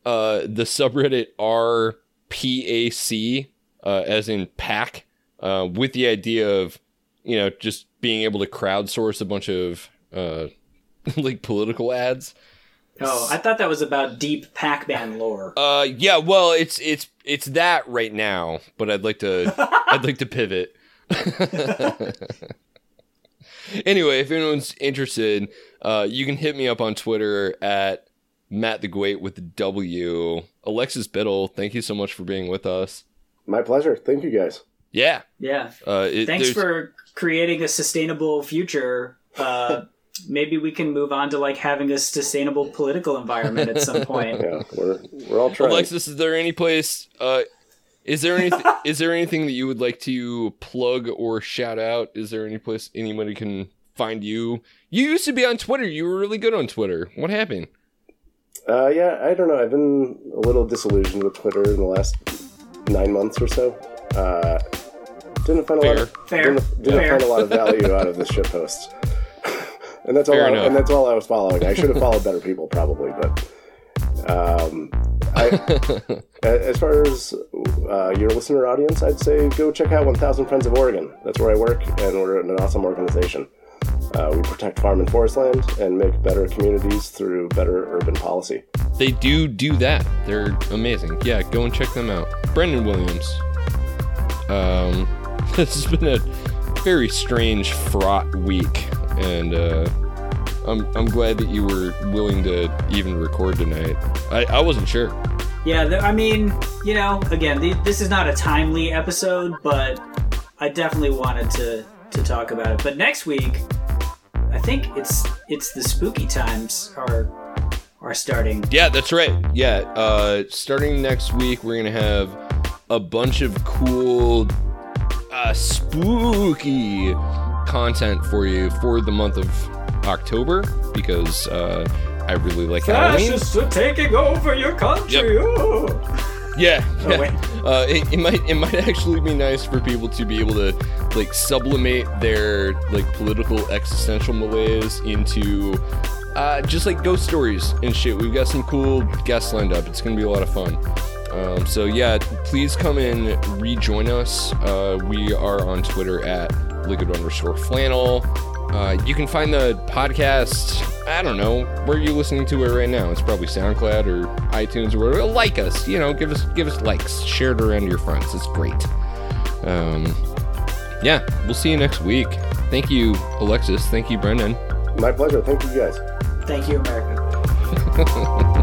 uh, the subreddit RPAC, uh, as in pack, uh, with the idea of, you know, just being able to crowdsource a bunch of uh, like political ads. Oh, I thought that was about deep Pac-Man lore. Uh, yeah, well, it's it's it's that right now, but I'd like to I'd like to pivot. anyway, if anyone's interested, uh, you can hit me up on Twitter at Matt the Great with the W. Alexis Biddle, thank you so much for being with us. My pleasure. Thank you guys. Yeah, Yeah. uh, it, Thanks there's- for creating a sustainable future uh, maybe we can move on to like having a sustainable political environment at some point. Yeah, we're we're all trying. Alexis, is there any place? Uh, is there anything? is there anything that you would like to plug or shout out? Is there any place anybody can find you? You used to be on Twitter. You were really good on Twitter. What happened? Uh, yeah, I don't know. I've been a little disillusioned with Twitter in the last nine months or so. Uh, didn't find a lot. Of, Fair. Didn't, didn't Fair. find a lot of value out of the shit posts. and that's all. Fair I, enough. and that's all I was following. I should have followed better people probably, but. Um, I, a- as far as uh, your listener audience, I'd say go check out 1000 Friends of Oregon. That's where I work, and we're an awesome organization. Uh, we protect farm and forest land and make better communities through better urban policy. They do do that. They're amazing. Yeah, go and check them out. Brendan Williams. Um, this has been a very strange, fraught week, and uh, I'm I'm glad that you were willing to even record tonight. I, I wasn't sure. Yeah, th- I mean, you know, again, th- this is not a timely episode, but I definitely wanted to to talk about it. But next week, I think it's it's the spooky times are are starting. Yeah, that's right. Yeah, uh, starting next week, we're gonna have a bunch of cool, uh, spooky content for you for the month of October because uh, I really like Halloween. Fascists are taking over your country. Oh. Yeah, Oh, yeah. Uh, it, it might it might actually be nice for people to be able to like sublimate their like political existential malaise into uh, just like ghost stories and shit. We've got some cool guests lined up. It's gonna be a lot of fun. Um, so yeah, please come and rejoin us. Uh, we are on Twitter at liquid underscore flannel. Uh, you can find the podcast, I don't know, where you're listening to it right now? It's probably SoundCloud or iTunes or whatever. Like us, you know, give us give us likes, share it around to your friends. It's great. Um, yeah, we'll see you next week. Thank you, Alexis. Thank you, Brendan. My pleasure. Thank you guys. Thank you, America.